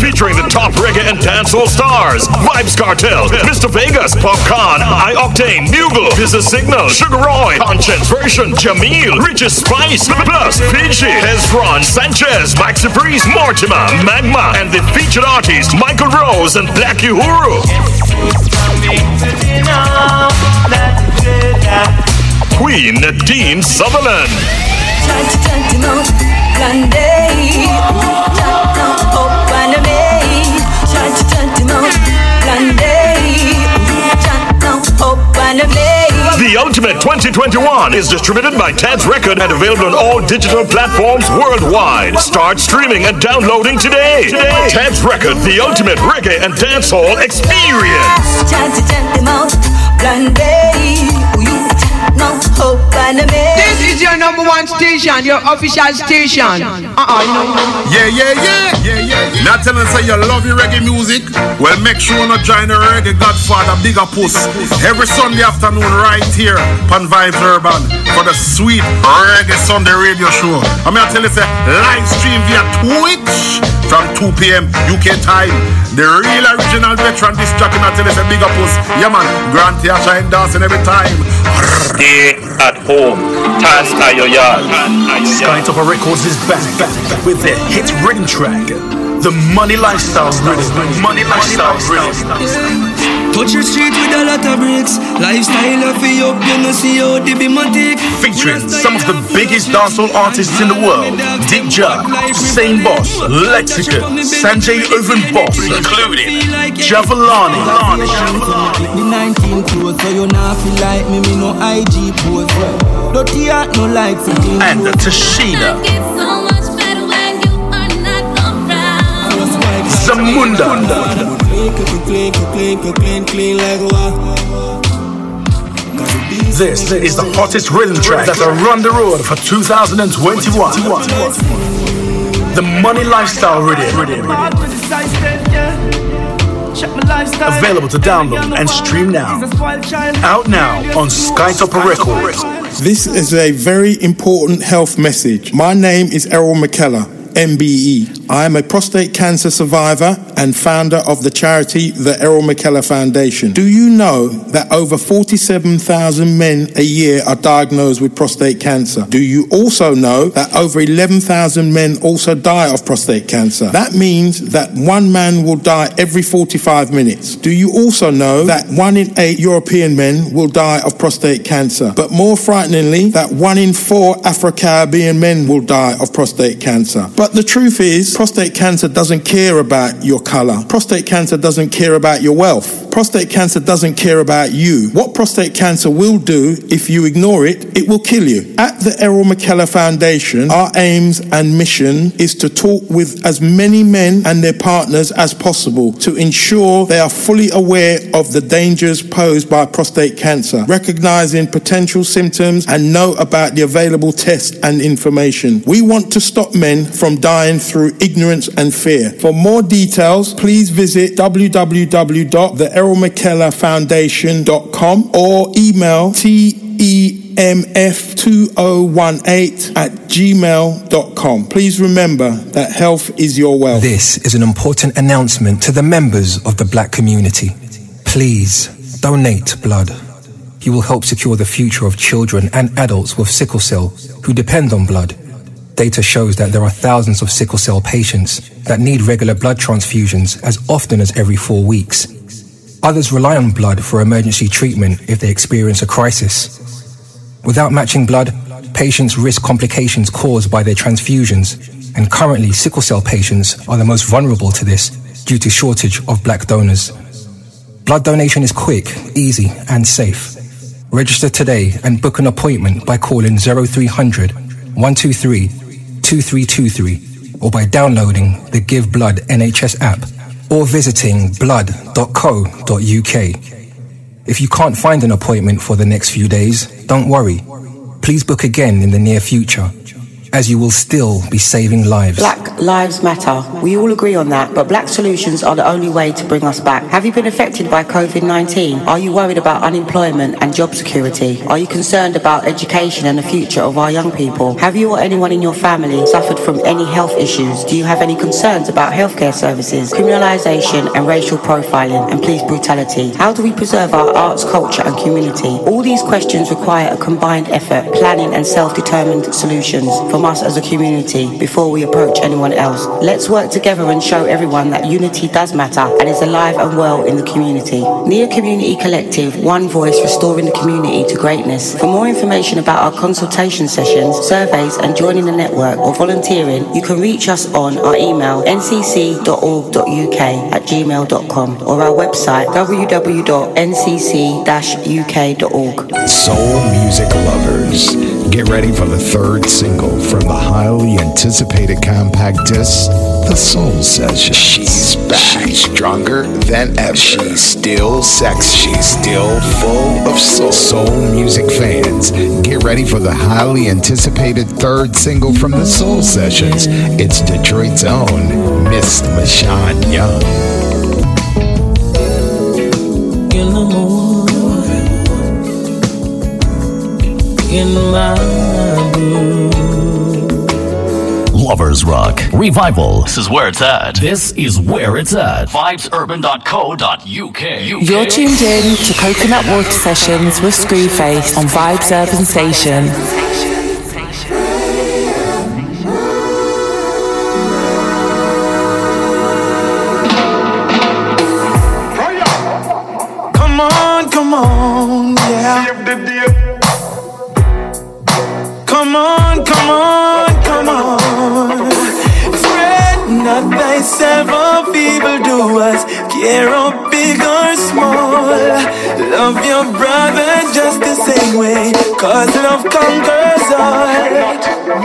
featuring the top reggae and dancehall stars: Vybz Kartel, Mr. Vegas, Pop Popcaan, High Octane, Bugle, Busy Signal, Sugar Roy, Conscience Version, Jamil, Richie Spice, plus Fiji, Hezron, Sanchez, Maxi Breeze, Mortimer, Magma, and the featured artists Michael Rose and Black Uhuru. Queen Nadine Sutherland. The Ultimate 2021 is distributed by Tad's Record and available on all digital platforms worldwide. Start streaming and downloading today. today. Tad's Record, the ultimate reggae and dancehall experience. This is your number one station, your official station. Uh-uh, you know. Yeah, yeah, yeah, yeah, yeah. Not telling say you love your reggae music. Well, make sure you not join the reggae Godfather Bigger Puss every Sunday afternoon right here on Vibes Urban for the sweet reggae Sunday radio show. I'm gonna tell you say live stream via Twitch from 2 p.m. UK time. The real original veteran disc jockey, I tell you say Bigger Puss. Yeah man, Grant Yasha and dancing every time. Stay at home. Taz Ayoyal. Skytopper Records is back with their hit rhythm track, The Money Lifestyle Rhythm. Money Lifestyle Rhythm. Touch your street with a lot of bricks. Lifestyle of you up, you know, see how they be matic. Featuring some of the biggest dancehall artists in the world Deep Jug, Same Boss, Lexicon, Sanjay Irvin Boss, including Javalani. The 19 clothes, so you not feel like me, me no IG pose. Dirty heart, no like. And Tashina. Zamunda. This is the hottest rhythm track that are on the road for 2021. The Money Lifestyle Rhythm. Available to download and stream now. Out now on Skytopper Records. This is a very important health message. My name is Errol McKellar. MBE. I am a prostate cancer survivor and founder of the charity the Errol McKellar Foundation. Do you know that over 47,000 men a year are diagnosed with prostate cancer? Do you also know that over 11,000 men also die of prostate cancer? That means that one man will die every 45 minutes. Do you also know that one in eight European men will die of prostate cancer? But more frighteningly, that one in four Afro Caribbean men will die of prostate cancer. But the truth is, prostate cancer doesn't care about your color. Prostate cancer doesn't care about your wealth. Prostate cancer doesn't care about you. What prostate cancer will do if you ignore it, it will kill you. At the Errol McKellar Foundation, our aims and mission is to talk with as many men and their partners as possible to ensure they are fully aware of the dangers posed by prostate cancer, recognizing potential symptoms and know about the available tests and information. We want to stop men from dying through ignorance and fear. For more details, please visit www.theerrolmckellarfoundation.com or email temf2018 at gmail.com. Please remember that health is your wealth. This is an important announcement to the members of the black community. Please donate blood. You will help secure the future of children and adults with sickle cell who depend on blood. Data shows that there are thousands of sickle cell patients that need regular blood transfusions as often as every four weeks. Others rely on blood for emergency treatment if they experience a crisis. Without matching blood, patients risk complications caused by their transfusions, and currently sickle cell patients are the most vulnerable to this due to shortage of black donors. Blood donation is quick, easy, and safe. Register today and book an appointment by calling 0300 123 2323 or by downloading the Give Blood NHS app or visiting blood.co.uk. If you can't find an appointment for the next few days, don't worry. Please book again in the near future, as you will still be saving lives. Black Lives Matter. We all agree on that, but black solutions are the only way to bring us back. Have you been affected by COVID 19? Are you worried about unemployment and job security? Are you concerned about education and the future of our young people? Have you or anyone in your family suffered from any health issues? Do you have any concerns about healthcare services, criminalisation and racial profiling and police brutality? How do we preserve our arts, culture and community? All these questions require a combined effort, planning and self-determined solutions from us as a community before we approach anyone else. Let's work together and show everyone that unity does matter and is alive and well in the community. Near Community Collective, one voice restoring the community to greatness. For more information about our consultation sessions, surveys and joining the network or volunteering, you can reach us on our email ncc.org.uk at gmail.com or our website www.ncc-uk.org. Soul music lovers, get ready for the third single from the highly anticipated compact disc, The Soul Session. She's back, stronger than ever. She's still sex. She's still full of soul. Soul music fans, get ready for the highly anticipated third single from the Soul Sessions. It's Detroit's own Miss Michonne Young. in the morning in my room. Lovers Rock Revival. This is where it's at. This is where it's at. Vibesurban.co.uk. You're tuned in to Coconut Water Sessions with Screwface on Vibes Urban Station. Cause love conquers all.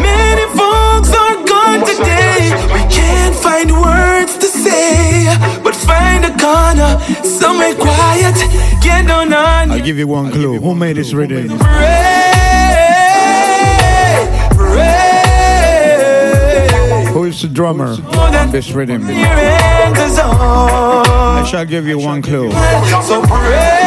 Many folks are gone today, we can't find words to say, but find a corner, somewhere quiet, get down on I'll give you one clue. Who made this rhythm? Who is the drummer on this rhythm? I shall give you one clue. So pray,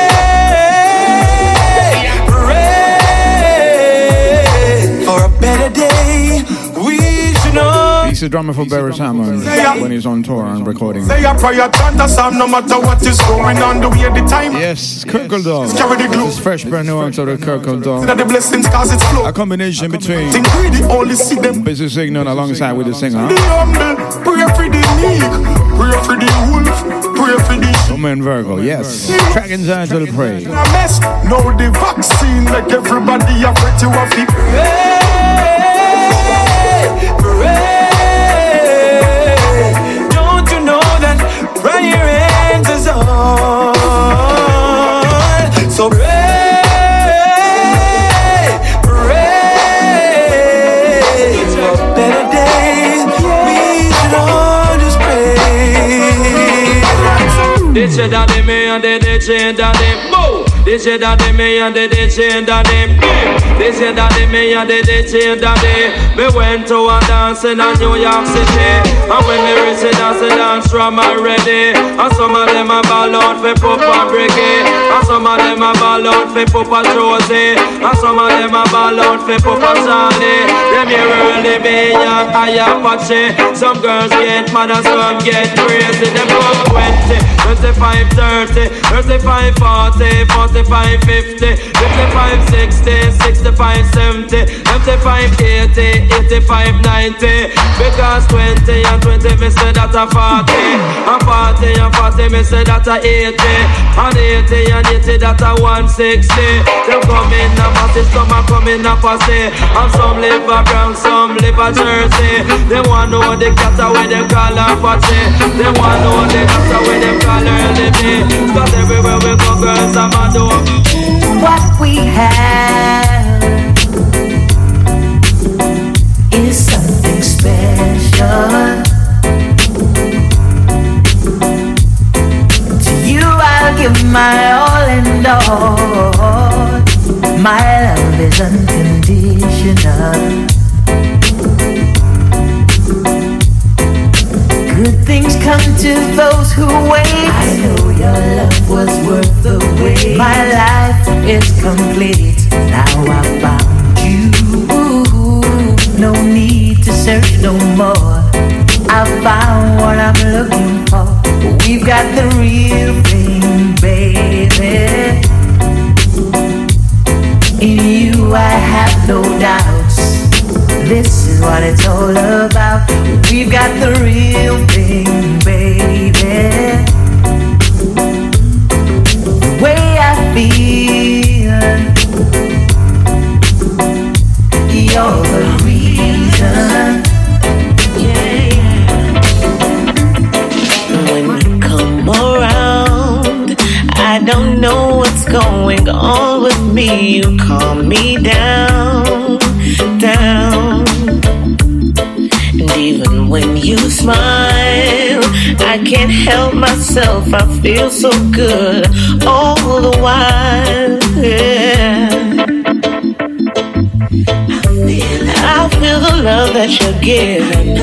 He's the drummer for Barry Hammond when he's on tour and recording. Say a prayer, chant a psalm, no matter what is going on, the way the time. Yes, Kirkle Dog. Carry the glue. This is fresh brand new out of the Kirkle Dog. That the blessings cause it's flow. A combination between Think greedy, only see them. Busy Signal alongside with the singer. The humble, pray for the meek, pray for the wolf, pray for the Woman Virgo, yes. Track inside to the pray. a mess. Now the vaccine make everybody afraid to So pray, pray for better days. We should all just pray. This shit that they me and they they change that they move. This shit that they me and they they change that they give. This shit that they me and they they change that they. Me went to a dance in a New York City, and when me reach the dance, the dance from already. And some of them a ball out for Papa Bricky, and some of them a ball out for Papa Josie, and some of them a ball out for Papa Charlie. Them here really be young, I Apache. Some girls get mad and some get crazy. Them go 20, 25, 30, 35, 40, 45, 50, 55, 60, 65, 70, 75, 80, 85, 90. Because 20 and 20 me say that a 40, and 40 and 40 me say that a 80, and 80 and 80 that a 160. Them come in a masses, some a come in a and some live a Bronx, some live a Jersey. They want know the cat where them call her Patsy. They want know the cat where them call her Libby. Cause everywhere we go, girls are mad What we have is something special. To you, I'll give my all and all. My love is unconditional. Good things come to those who wait. I know your love was worth the wait. My life is complete. Now I found you. No need to search no more. I found what I'm looking for. We've got the real thing, baby. In you, I have no doubts. This is what it's all about. We've got the real thing, baby. The way I feel, you're the reason. Yeah When you come around, I don't know what's going on with me. You calm me down. When you smile, I can't help myself. I feel so good all the while. Yeah. I feel the love that you're giving.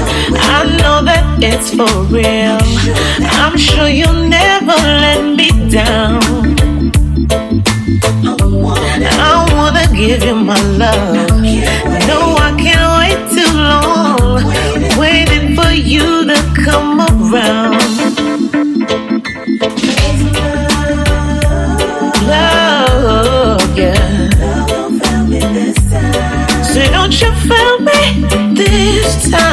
I know that it's for real. I'm sure you'll never let me down. I wanna give you my love. No, you to come around. Love, yeah. Say, don't you feel me this time?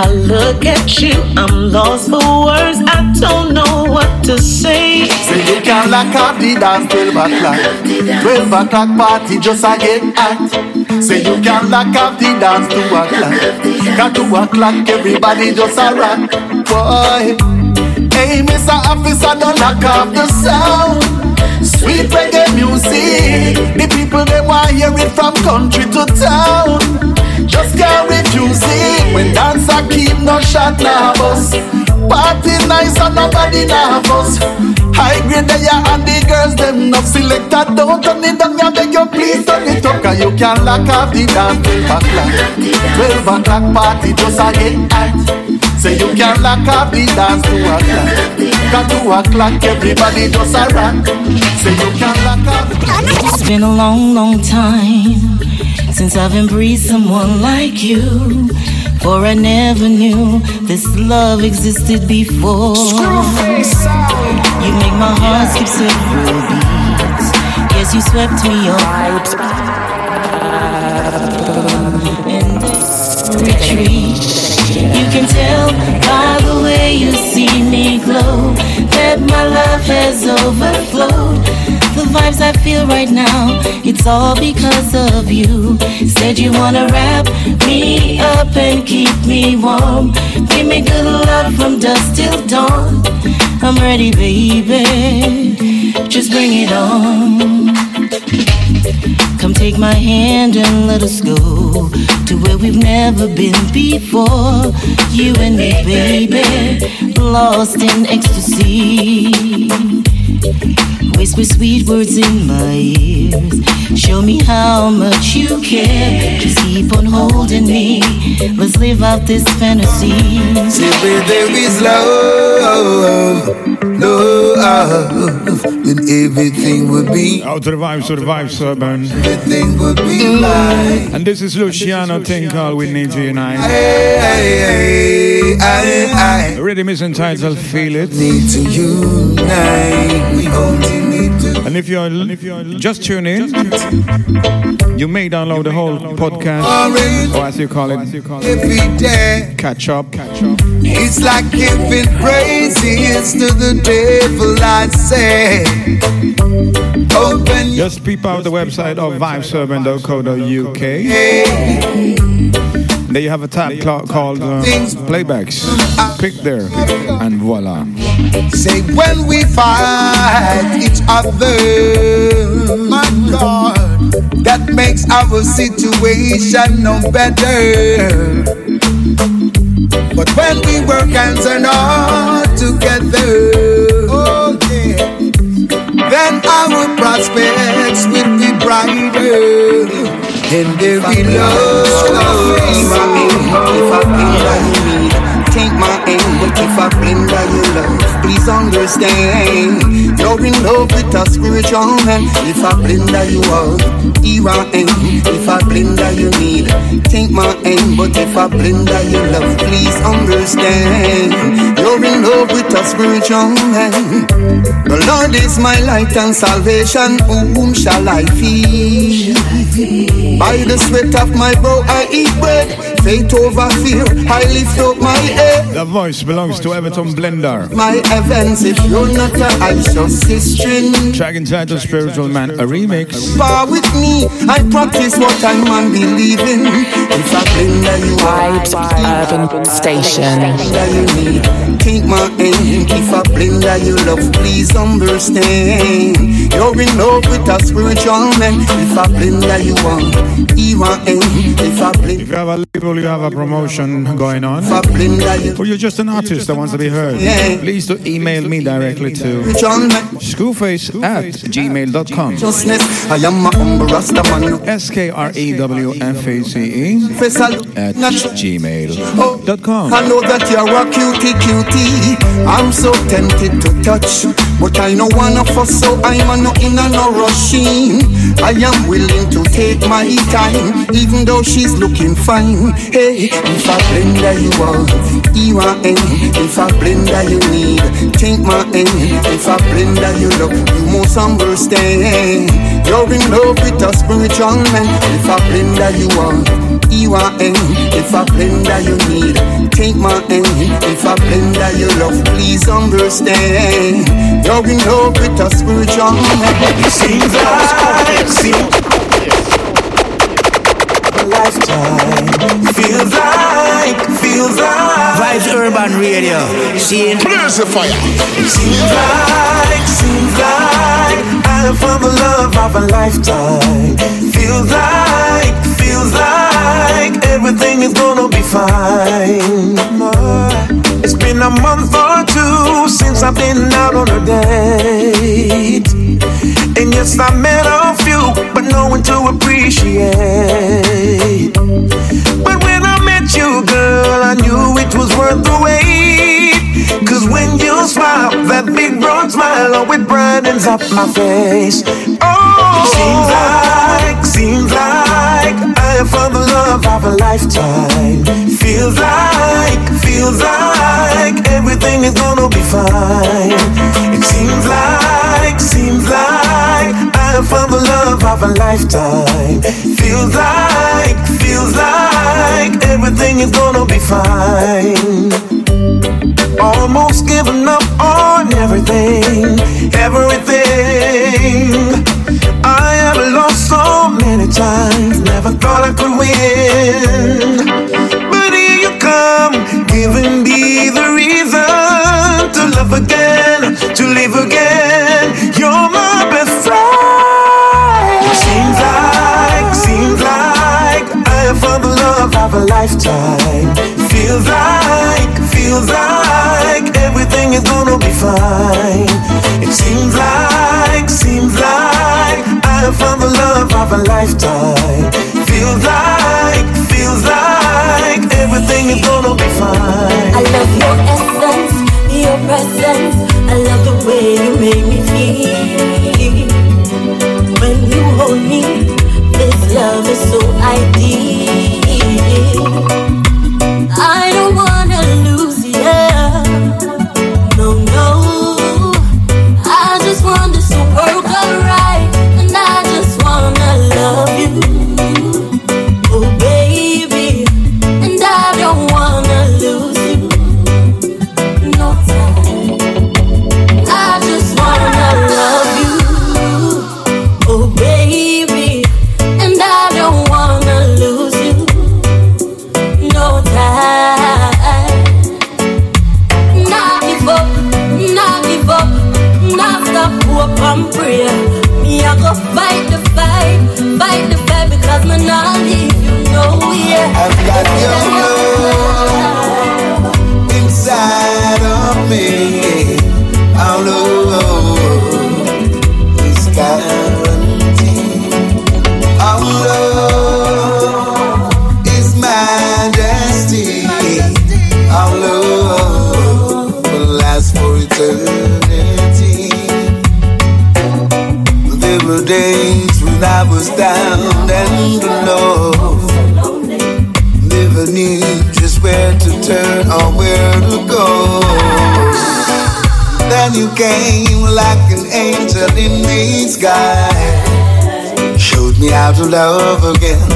I look at you, I'm lost for words. I don't know what to say. Say you can lock up the dance till back o'clock. Twelve o'clock party just a get hot. Say you can lock up the dance two o'clock. Cause two o'clock everybody just a rock. Boy, hey Mr. Officer, don't lock off the sound. Sweet reggae music, the people they want hear it from country to town. Just it dancer keep no shot bus. Party nice and nobody nervous. High grade they are and the girls them not selected. Don't turn it down, I beg you please turn it up. Cause you can lock off the dance 12 o'clock. 12 o'clock party just a get hot. Say you can lock off the dance 2 o'clock. Cause 2 o'clock everybody just a rock. Say you can lock off It's been a long, long time since I've embraced someone like you. For I never knew this love existed before. You make my heart skip several beats. Yes, you swept me off. In this retreat, you can tell by the way you see me glow that my love has overflowed. The vibes I feel right now, it's all because of you. Said you wanna wrap me up and keep me warm. Give me good love from dusk till dawn. I'm ready, baby. Just bring it on. Take my hand and let us go to where we've never been before. You and me, baby, lost in ecstasy. Whisper sweet words in my ears. Show me how much you care. Just keep on holding me. Let's live out this fantasy. Say where there is love, love, then everything will be. Out to the vibes, to the vibes, urban. Everything will be mine. And this is Luciano Tinkal with Need to Unite. Hey, I, I, The rhythm is entitled Feel It. need to unite. We only need to. And if you're, if you're just tune in, you may download the whole podcast, or as you call it, Every day, catch up. Catch up. it's like giving praises to the devil. I say, open Just peep out the website of vibesurban.co.uk. There you have a tab called uh, Playbacks. Pick there, and voila. Say when we fight each other, my God, that makes our situation no better. But when we work hands and heart together, then our prospects will be brighter. And there be love. Take my aim, but if I blender your love, please understand. You're in love with a spiritual man. If I blender you out, here I am. If I blender you need, take my aim, but if I blender you love, please understand. You're in love with a spiritual man. The Lord is my light and salvation. Whom shall I fear? By the sweat of my brow I eat bread. Faith over fear. I lift up my head. The voice belongs to Everton Blender. My heavens, if you're not a righteous Christian, Track entitled Spiritual Man, a remix. bar with me. I practice what I'm and believe in. If I blender you Vibes Urban Station. blender you need. Take my aim. If I blender you love, please understand. You're in love with a spiritual man. If I blender you want, here I am. If I blender If you have a label, you have a promotion going on, if I blender you or you're just an artist that wants to be heard, please do email me directly to spiritual man. Schoolface at gmail.com. I am a humble. S K R E W F A C E at gmail.com. I know that you're a cutie cutie. I'm so tempted to touch, but I know wanna us, so I'm a no in a no rushing. I am willing to take my time, even though she's looking fine. Hey, if I blender you out, you are in. If I blender you need, take my aim. If I blender you love, you must understand. You're in love with a spiritual man. If I blender you out. You are in, if I blender you need, take my aim. If I blender you love, please understand. You're in love with a spiritual man. Seems like, a lifetime. Feels like, feels like. Vibes Urban Radio. See it? Blaze the fire. Seems like, seems like I found the love of a lifetime. Feels like, feels like everything is gonna be fine. It's been a month or two since I've been out on a date. And yes, I met a few, but no one to appreciate. Girl, I knew it was worth the wait. Cause when you smile, that big broad smile, it brightens up my face. Oh, seems like, seems like I have found the love of a lifetime. Feels like, feels like everything is gonna be fine. It seems like, seems like I found the love of a lifetime. Feels like, feels like everything is gonna be fine. Almost given up on everything, everything. I have lost so many times, never thought I could win. But here you come, giving me the reason to love again, to live again. Lifetime. Feels like, feels like everything is gonna be fine. It seems like, seems like I have found the love of a lifetime. Feels like, feels like everything is gonna be fine. I love your essence, your presence. I love the way you make me feel. When you hold me, this love is so ideal. I love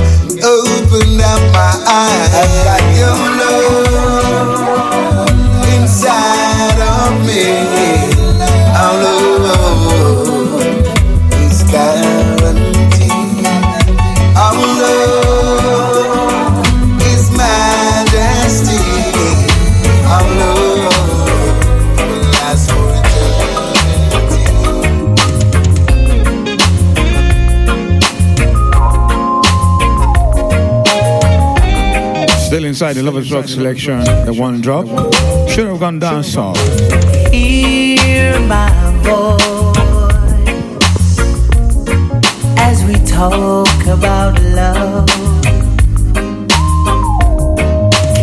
The Lovers Rock selection, the one drop. Should have gone down south. Hear my voice as we talk about love.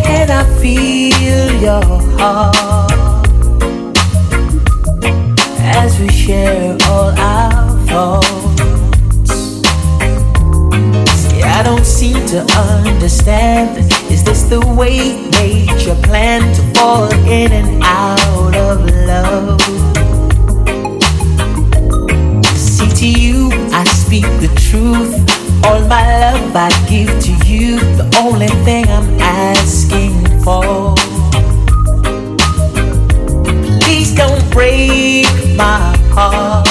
Can I feel your heart as we share all our thoughts? See, I don't seem to understand. Is this the way nature planned to fall in and out of love? See, to you, I speak the truth. All my love I give to you. The only thing I'm asking for. Please don't break my heart.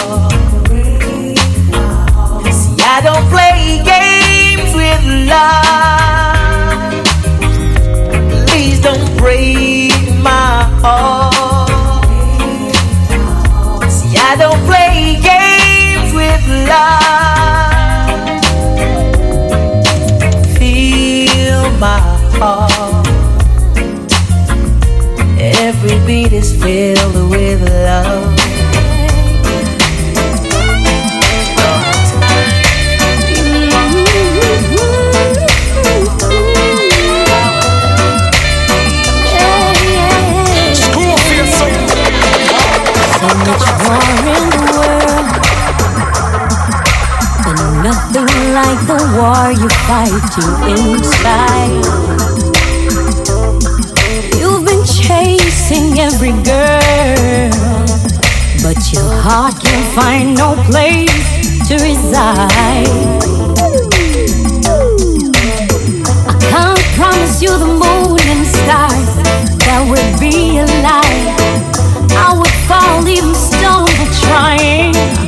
See, I don't play games with love. Break my heart. See, I don't play games with love. Feel my heart. Every beat is filled with love. Nothing like the war you fight inside. You've been chasing every girl, but your heart can't find no place to reside. I can't promise you the moon and stars that would be alive. I would fall even for trying.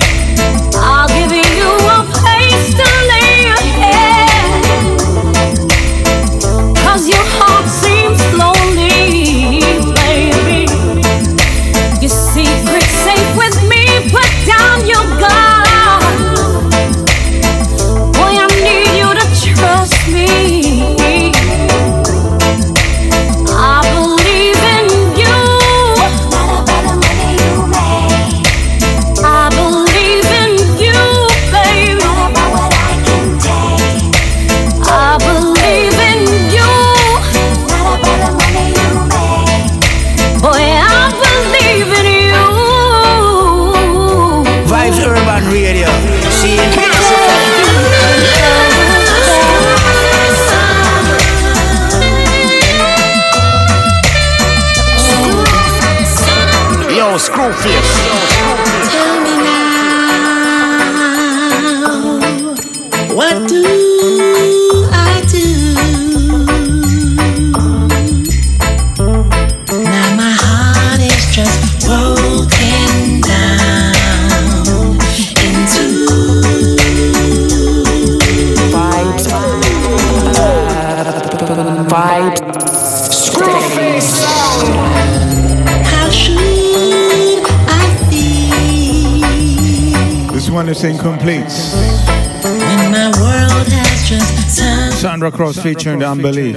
Sandra Cross featuring Unbelief.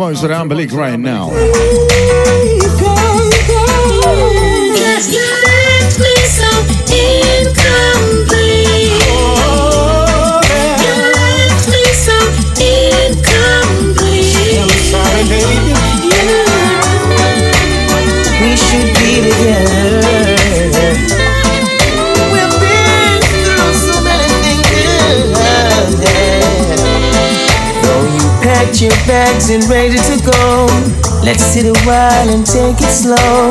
Voice the Unbelief right now. Packed your bags and ready to go, let's sit a while and take it slow.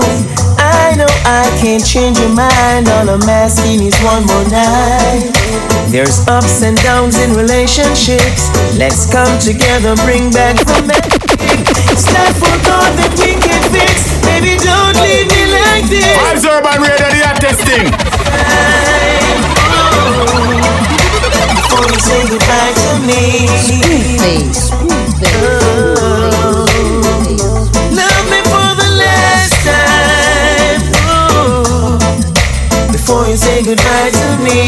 I know I can't change your mind. All I'm asking is one more night. There's ups and downs in relationships. Let's come together, bring back the magic. It's not for God that we can fix. Baby, don't leave me like this. Vibes Urban Radio, the hottest thing. Before you say goodbye to me. Love me for the last time. Before you say goodbye to me.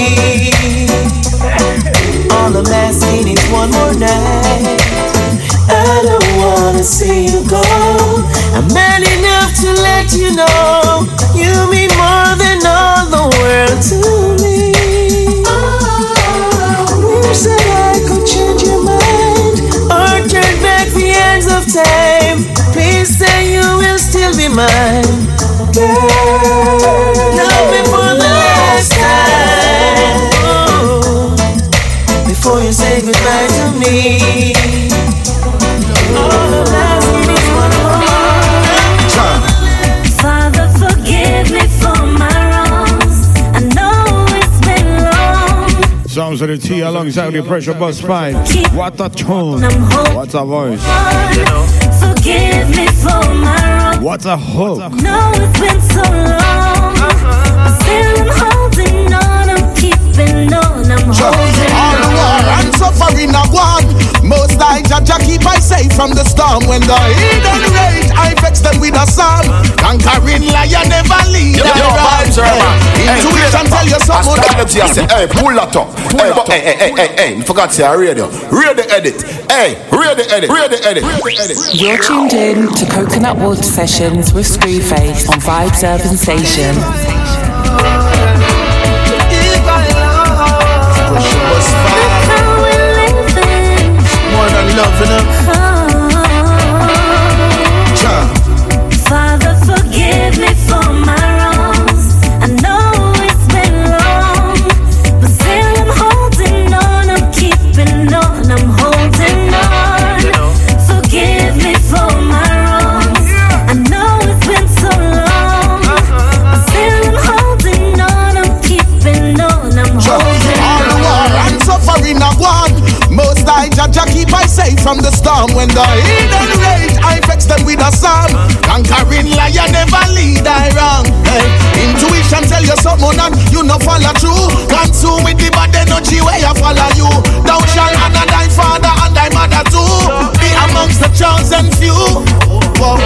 All I'm asking is one more night. I don't wanna see you go. I'm man enough to let you know you mean more mine. Love me for the last time. Oh, before you say goodbye to me. Sounds of the T alongside the pressure bus five. What a tone. What a voice. You know. Forgive me for my what a hook. No, it's been so uh-huh. I'm keeping on. I'm holding All the war and suffering are one. Most I Jaja keep I safe from the storm. When the hidden rage, I vex them with a song. Conquering lion never lead. Yo, I yo, run. vibes, Urban. Hey, Intuition play tell you that something. back. I stand up to you, I say, hey, pull that up. Hey, but, hey, hey, hey, hey, hey, you forgot to say a radio. Radio edit. Hey, radio edit. Radio edit. Radio edit. You're tuned in to Coconut Water Sessions with Screwface on Vibes Urban Station. More than loving from the storm. When the hidden rage, I vex them with a song. Conquering lion never lead I wrong. Hey, intuition tell you something and you no follow through. Consume with the bad energy where you follow you. Thou shalt honor thy father and thy mother too. Be amongst the chosen few. Whoa.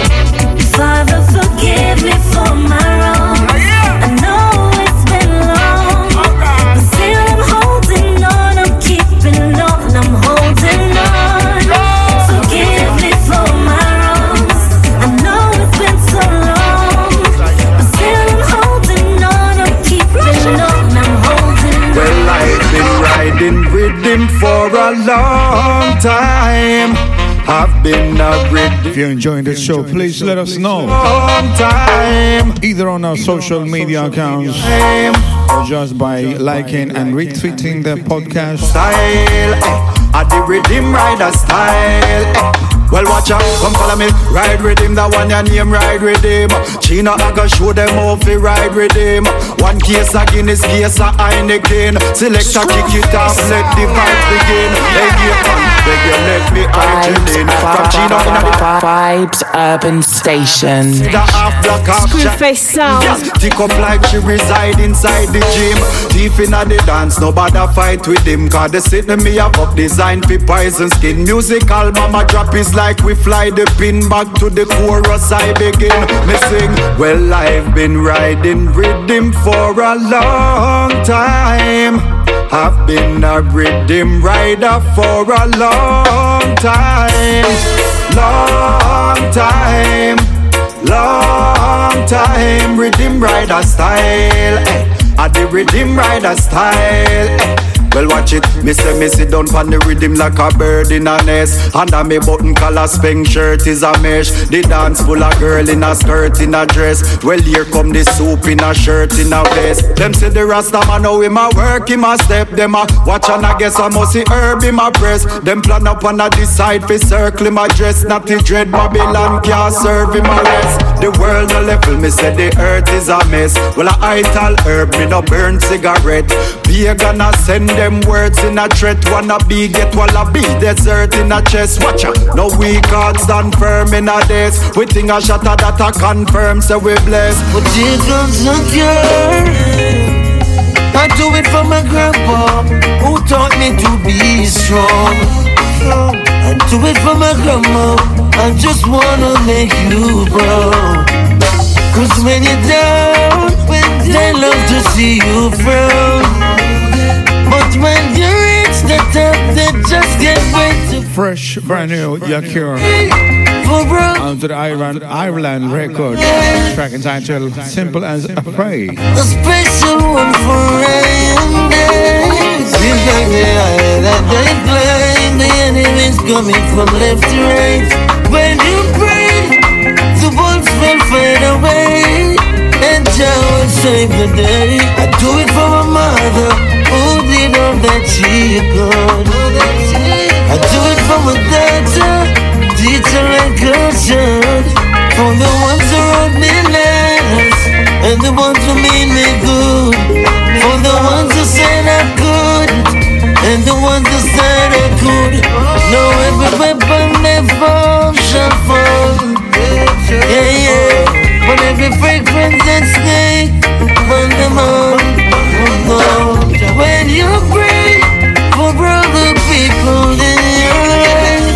Father, forgive me for my wrongs. For a long time. I've been a rid If you're enjoying this show, please let us know. long time. Either on our social media accounts or just by liking and retweeting the podcast. Style, eh, I the rhythm rider style. eh. Well, watch out, come follow me. Ride with him, that one your name, ride with him. China, I go show them how to ride with him. One case of Guinness, case of Heineken. Selector, kick it off, let the fight begin. Hey, yeah, man, beg you, let me urge you in. From China, in the Vibes Urban Station. the half black half Screwface sound. Yes, tick up like she reside inside the gym. Deep in the dance, nobody fight with him. Cause they sit me up up design for poison skin. Musical mama drop is like we fly the pin back to the chorus. I begin me sing. Well, I've been riding rhythm for a long time. I've been a rhythm rider for a long time. Long time. Long time, rhythm rider style. Eh. I the rhythm rider style. Eh. Well, watch it. Me say me sit down pon the rhythm like a bird in a nest. Under me button collar spank shirt is a mesh. The dance full of girl in a skirt in a dress. Well, here come the soup in a shirt in a vest. Them say the Rasta man know him a work him a step. Them a watch and I guess I must see herb in my press. Them plan up on a decide fi circle a dress. Not the dread Babylon can't serve him a rest. The world no level, me say the earth is a mess. Well, I tell herb, me no burn cigarette. Be gonna send them words in a threat. Wanna be get be desert in a chest. Watch out, no we can't stand firm in a days. We think a shatter that I confirm, so we bless. But here comes girl. I do it for my grandpa, who taught me to be strong. I do it for my grandma, I just wanna make you proud. Cause when you're down, they love to see you frown. But when you reach the top, they just get way too Fresh, brand new Yakir. Onto the Ireland, Ireland record. Track entitled Simple as a Pray. A special one for rain days. Seems like the eye that they play. The enemy's coming from left to right. When you pray, the wolves will fade away. And Jah will save the day. I do it for my mother, Oh, that she. I do it for my daughter. For the ones who me and the ones who made me good. For the ones who said I could, and the ones who said I could. No, every fall. Yeah, yeah. Every fragrance that. Oh, no when you pray for brother people in your life,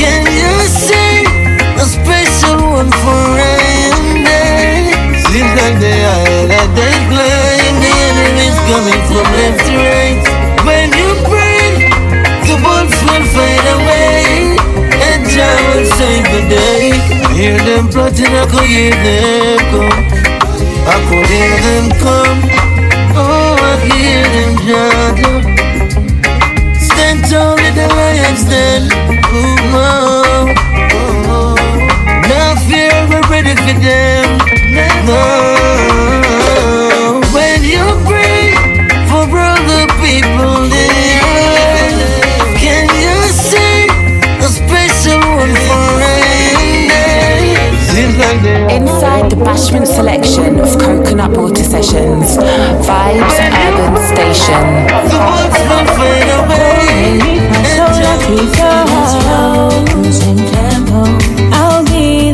can you a special one for? Seems like coming from left to right. When you the will fade away, and Jah will save the day. Hear them plotting, I could hear them come. I could hear them come. Stand tall with the lions oh, oh. No fear, we're ready for them. No. The Bashment selection of Coconut Water Sessions, Vibes Urban Station.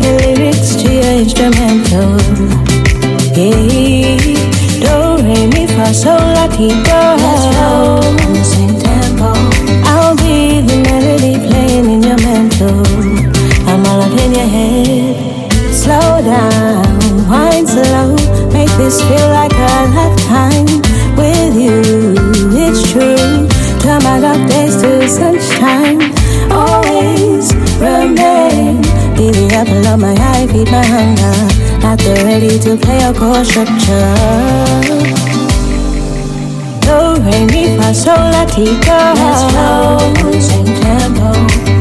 the lyrics to your instrumental. Yeah, do. I'll be the melody playing in your mental. I'm all up in your head. Slow down, wind slow, make this feel like a lifetime with you. It's true. Turn my dark days to sunshine. Always remain. Be the apple of my eye, feed my hunger. Not the ready to play a chord structure. Do re mi fa sol la ti do. Same tempo.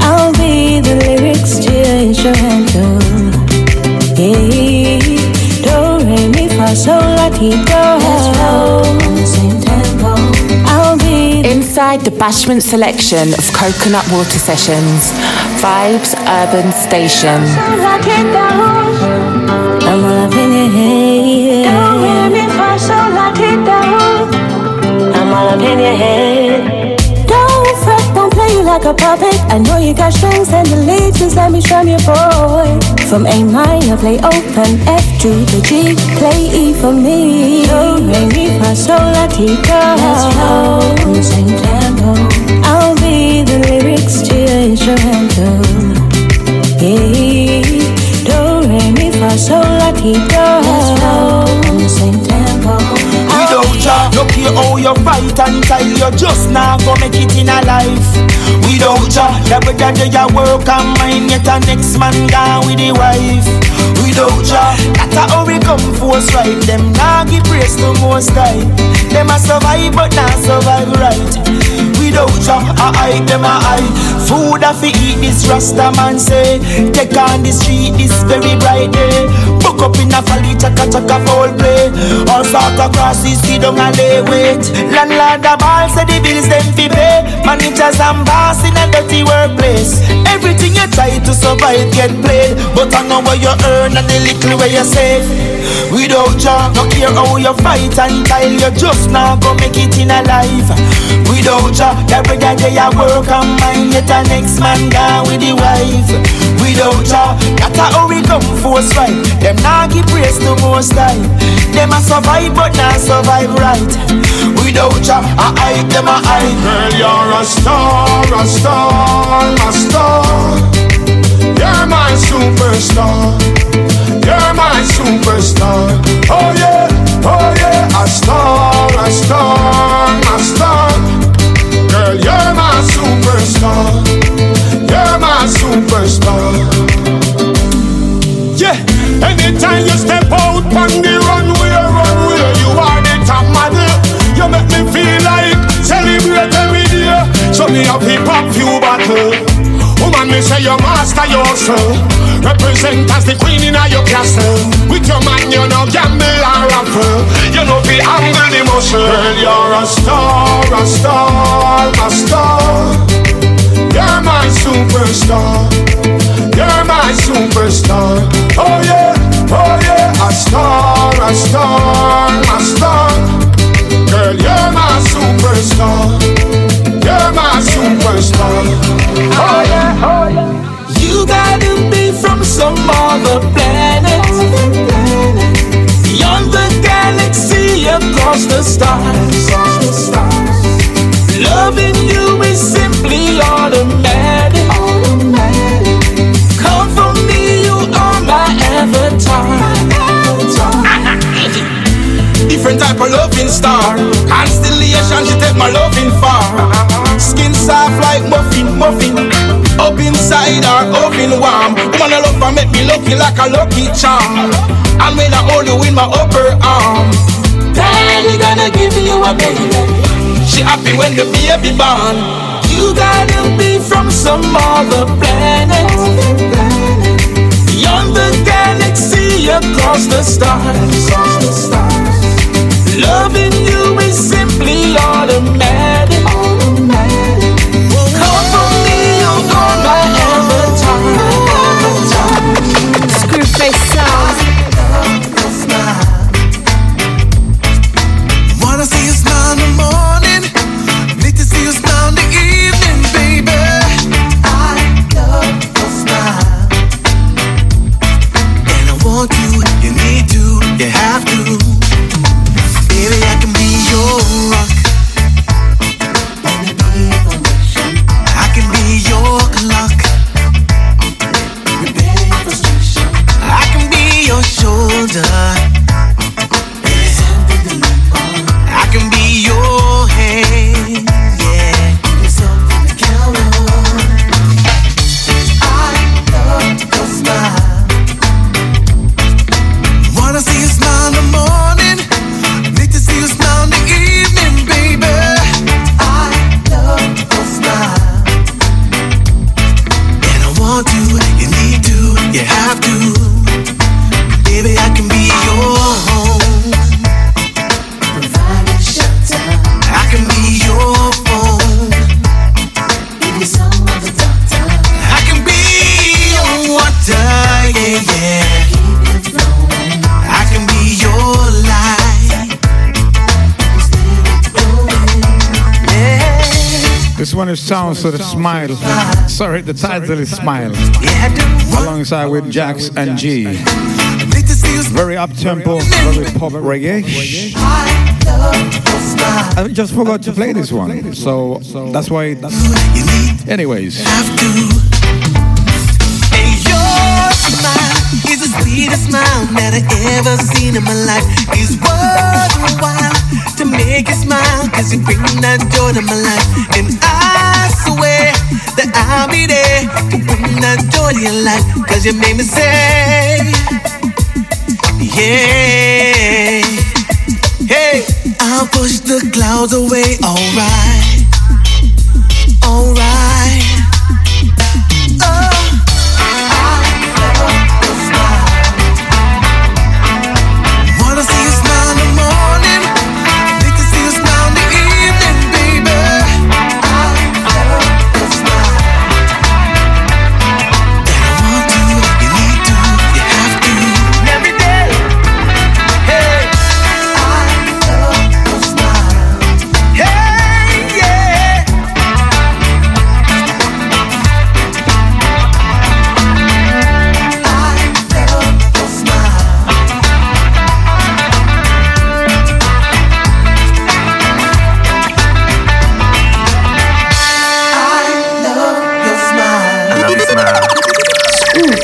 I'll be the lyrics to your instrumental. Yeah. Do re mi fa sol la ti do. Same tempo. I'll be Inside the Bashment selection of Coconut Water Sessions, Vibes Urban Station. I'm all up in your head. Don't hear me for so like it down. I'm all up in your head. Fret, don't play you like a puppet. I know you got strings and the lead, just let me strum your boy. From A minor, play open F to the G, play E for me. Do re mi fa sol la ti do. Let's roll, same tempo. I'll be the lyrics to your instrumental. Yeah, do re mi fa sol la ti do. Let's roll, same tempo. Look here how you fight until you just now go make it in a life. Without ya, the better do you work and mind yet a next man gone with the wife. Without ya, that's how we come force right. Them now give praise to most high. Them a survive but not survive right. Without ya, I hide them a hide. Food I fi eat this Rasta man say. Take on the street this very bright day. Book up in a valley, chaka chaka foul play. All sort of crosses, see down and lay wait. Landlord the ball say the bills them fi pay. Managers and boss in a dirty workplace. Everything you try to survive get played, but I know what you earn and the little where you save. Without ya, no care how you fight until you just now go make it in a life. Without ya, every day a work and mind yet a next man gone with the wife. Without ya, that's how we come force right. Them nah give praise to most high. Them a survive but not survive right. Without ya, I hide them a hide. Girl, you're a star, a star, a star. You're my superstar. My superstar. Oh yeah, oh yeah, a star, a star, a star. Girl, you're my superstar. You're my superstar. Yeah, anytime you step out on the runway, runway, you are the top model. You make me feel like celebrate every day. So me have hip hop few battle. Woman, me say you master yourself. Represent as the queen in your castle. With your man, you know, gamble or raffle. You know, be humble emotion. Girl, you're a star, a star, a star. You're my superstar. You're my superstar. Oh, yeah, oh, yeah. A star, a star, a star. Girl, you're my superstar. You're my superstar. Oh, yeah, oh, yeah some other planet. Beyond the galaxy, across the stars. Loving you is simply automatic. Come for me, you are my avatar. Different type of loving star. Constellation, she take my loving far. Skin soft like muffin, muffin. Up inside her oven warm. Woman, I love her, make me lucky like a lucky charm. And when I hold you in my upper arm. Daddy gonna give you a baby. She happy when the baby born. You gotta be from some other planet. Beyond the galaxy, across the stars. Loving you is simply automatic. Sounds of the Smile. Sorry, the title is Smile. Alongside with Jax and G. Very up tempo, very pop reggae. I just forgot to play this one, so that's why. Anyways, is the sweetest smile that I ever seen in my life. It's worthwhile to make you smile, cause you bring that joy to my life. And I that I'll be there to bring that your life, cause you made me say, yeah. Hey, I'll push the clouds away, alright. Alright.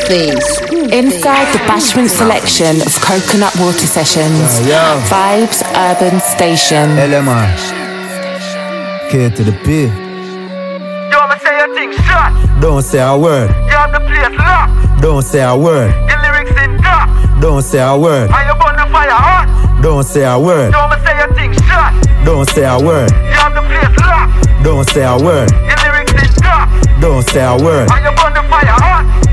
Inside the Bashment selection of Coconut Water Sessions. Uh, Vibes Urban Station. LMR. K to the P. Yo, I'ma say your thing straight. Don't say a word. You have the place locked. Don't say a word. Your lyrics in drop. Don't say a word. And you burn the fire hot. Don't say a word. Yo, I'ma say your thing straight. Don't say a word. You have the place locked. Don't say a word. Your lyrics in drop. Don't say a word.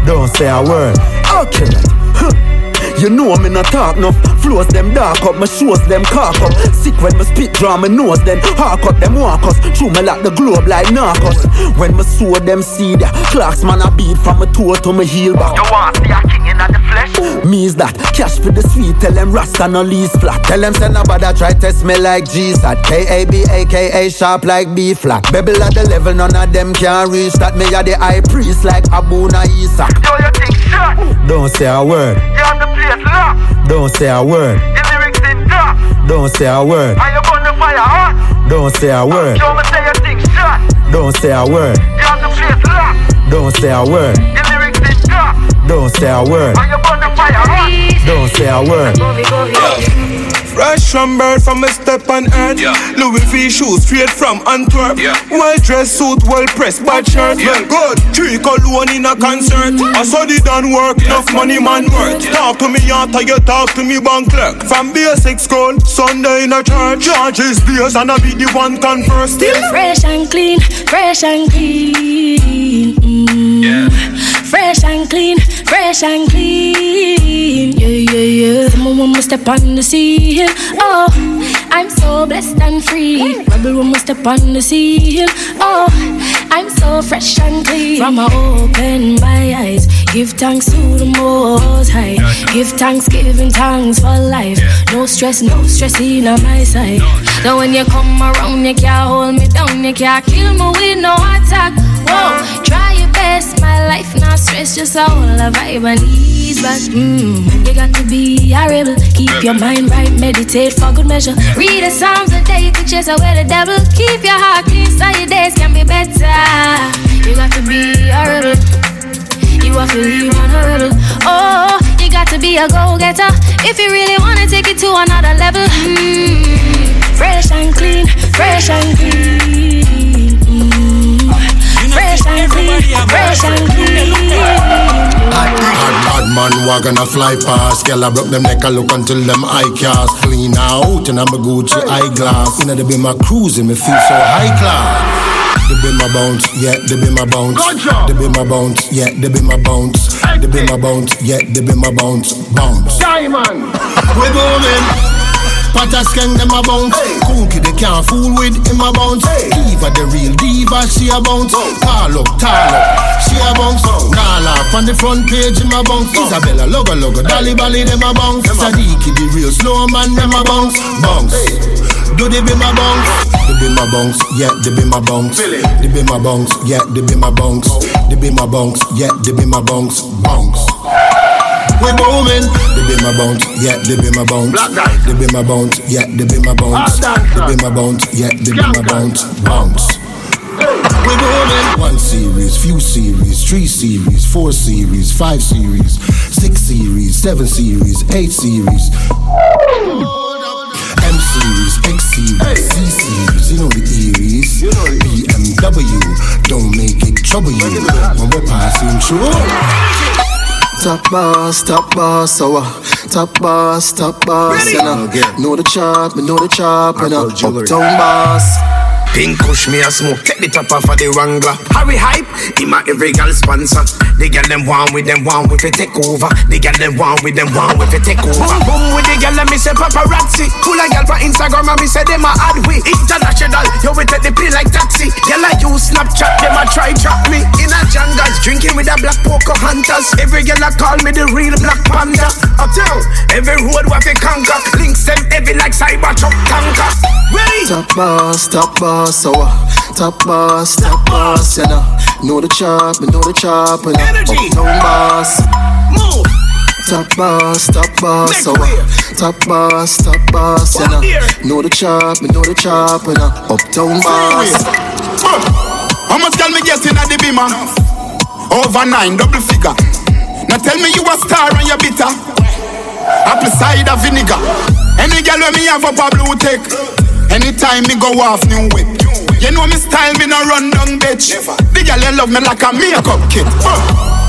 Don't say a word. Okay. Huh. You know me not talk enough Flows them dark up, my shows them cock up Sick when my spit draw my nose then Hark up them walk us Through me like the globe like narcos When me sow them seed Clocks man a beat from my toe to my heel back You want to see a king in the flesh. Me's that cash for the sweet. Tell them Rasta no lease flat. Tell them send nobody try test me like G's at K A B A K A sharp like B flat. Bebel at the level none of them can reach that. Me a the high priest like Abuna Isaac. Yo, you think shot? Don't say a word. You have the place locked. Don't say a word. The lyrics in dark. Don't say a word. And you burn the fire hot. Don't say a word. Yo, me say you think shot. Don't say a word. You have the place locked. Don't say a word. Don't say a word. And you burn the fire hot. Don't say a word. Fresh from birth from a step on earth. Louis V shoes straight from Antwerp. Well dressed suit, well pressed, bad shirt. Well good. Three cologne in a concert. I saw the done work, enough money man worth. Talk to me after you talk to me bank clerk. From basic school, Sunday in a church. Charges days and I be the one converse. Still Fresh and clean, fresh and clean. Mm. Fresh and clean, fresh and clean. Yeah, yeah, yeah. When we step on the scene. Oh, I'm so blessed and free. Rebel we step on the scene. Oh, I'm so fresh and clean. From I open my eyes, give thanks to the Most High. Give thanks, giving thanks for life. No stress, no stress in on my side. So when you come around, you can't hold me down, you can't kill me with no attack. Whoa, try best, my life not stress, just a whole a vibe and ease back. Mm, you got to be a rebel, keep your mind right, meditate for good measure. Read the Psalms a day to chase away the devil. Keep your heart clean so your days can be better. You got to be a rebel. You have to leave on a rebel. Oh, you got to be a go-getter if you really wanna take it to another level. Mm, fresh and clean, fresh and clean. Fresh and clean, fresh and clean. Bad, bad man walk on a fly past. Girl, I broke them neck, I look until them eye cast. Clean out, and I'm a Gucci eyeglass. You know, they be my cruising, me feel so high class. They be my bounce, yeah, they be my bounce. They be my bounce, yeah, they be my bounce. They be my bounce, yeah, they be my bounce. Bounce. Diamond. We booming. Potter skeng them a bounce Cookie they can't fool with him a bounce Diva the real diva she a bounce Call up, tall up, she a bounce Nala on the front page him a bounce Isabella logo logo, Dolly Bally them a bounce Sadiki the real slow man them a bounce Bounce do they be my bounce? They be my bounce, yeah, they be my bounce. They be my bounce, yeah, they be my bounce. They be my bounce, yeah, they be my bounce. Bounce. We booming. They be my bounce, yeah, they be my bounce. They be my bounce, yeah, they be my bounce. They be my bounce, yeah, they be my bounce. Bounce. We booming. One series, few series, three series, four series, five series, six series, seven series, eight series. M series, X series, C series, you know the Eries. BMW, don't make it trouble you when we're passing through. Top boss, top boss, so uh, top boss, top boss, you know. Know the chop, me know the chop, you know. Uptown boss. Pink kush me a smoke, take the top off of the Wrangler. Harry hype, he my every girl sponsor. The girl them want with them want with it take over. The girl them want with them want with it take over. Boom boom with the girl let me say paparazzi. Pull a girl for Instagram and me say them a add we. International, yo we take the pill like taxi. Girl like you Snapchat, them a try trap me. In a jungles, drinking with a black poker hunters. Every girl a call me the real black panda. Uptown, every road what we conquer. Links them heavy like cyber truck tanker. Ready? Top boss, top boss, so uh, top boss, top boss, you know. Know the chop, me know the chop, you know. Uptown boss. Move. Top boss, top boss, so uh, top boss, top boss, you know. Know the chop, me know the chop, you know. Uptown boss. How much can me get in at the beamer? Over nine, double figure. Now tell me you a star and you bitter. Apple cider vinegar. Any girl when me have a blue tick. Anytime me go off new whip. You know me style, me no run down bitch. The girl love me like a makeup kit. Uh.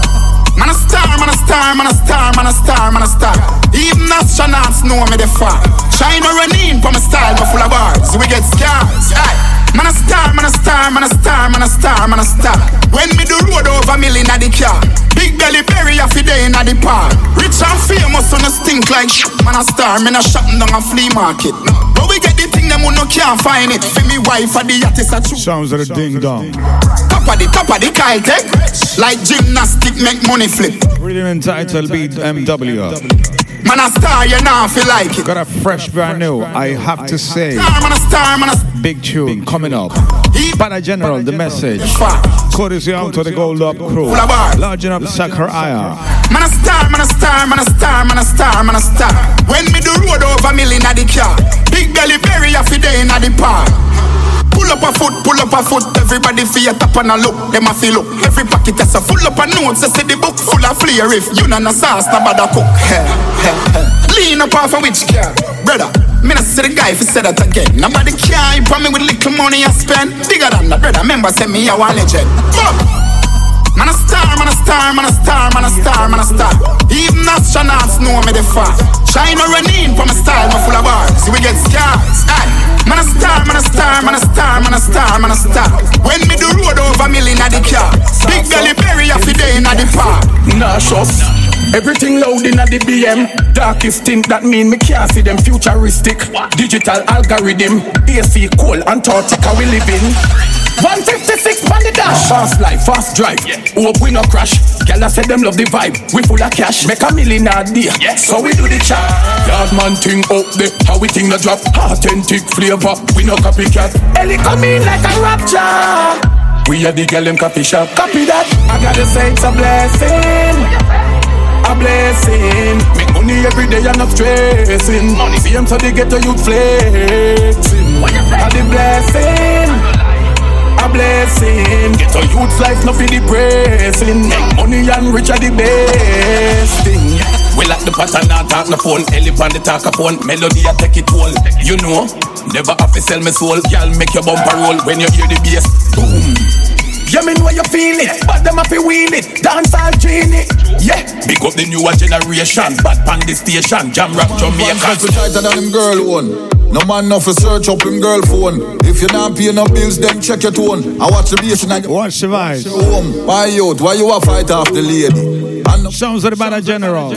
Man a star, man a star, man a star, man a star, man a star. Even astronauts know me the far. China run in for my style, but full of bars. We get scars. Aye. Man a star, man a star, man a star, man a star, man a star. When me do road over million at the car. Big belly berry a fi day in the park. Rich and famous on a stink like shit. Man a star, me not shopping down a flea market. But we get the thing them who no can't find it. For me wife or the yachtist a true. Sounds of the ding dong. Top of the top of the kite, eh? Like gymnastic make money flip. Rhythm entitled Beat MW. Man a star, you now feel like it. Got a fresh brand new, I have to say. Star, man a star, man a Big tune coming up. Bada General, the message. Courtesy out to the Gold Up crew. Large enough Sakaraya. Man a star, man a star, man a star, man a star, man a star. When me do road over million at the car, big belly berry a fi day in the park. Pull up a foot, pull up a foot. Everybody feel top and a look. Them a feel look. Every pocket has a full up of notes. They say the book full of flair. If you know no sauce, no bother cook. Lean up off a witch car, brother. Me not see the guy if he said that again. Nobody care. You me with little money I spend. Bigger than that, brother. Remember, say me a one legend. Fuck. Man a star, man a star, man a star, man a star, man a star. Even astronauts know me the far. China running from a style, my full of bars. We get scars. Aye. Man a star, man a star, man a star, man a star, man a star. When me do road over million at the car. Big belly berry a fi day in the park. Nah, shots. Everything loud in the BM. Darkest thing that mean me can't see them futuristic. Digital algorithm. AC cool Antarctica we live in. 156 on the dash. Fast life, fast drive. Hope we no crash. Gyal said them love the vibe. We full of cash. Make a million a day. Yeah. So we do the chat. Yard man thing up there. How we think no drop. Authentic flavor. We no copycat. Ellie come in like a rapture. We are the girl them coffee shop. Copy that. I gotta say it's a blessing. A blessing. Make money every day and not stressing. Money. See them so they get to you flexing. A the blessing. A blessing. Get a youth's life, not for depressing. Make money and rich are the best thing. We like the pattern, not talk the phone. On the talk phone. Melody, I take it all. You know, never have to sell my soul. Girl, make your bumper roll when you hear the bass. Boom. Yeah, me know you feel it, but them to wheel it. Dance all genie. Yeah, big up the newer generation. Bad pan the station. Jam rap Jamaica. tighter than him girl one. No man no for search up him girl phone. If you not pay no bills, then check your tone. I watch the bass and I watch the vibes. Home, why you? Why you a fight off the lady? And Sounds of the Bada General.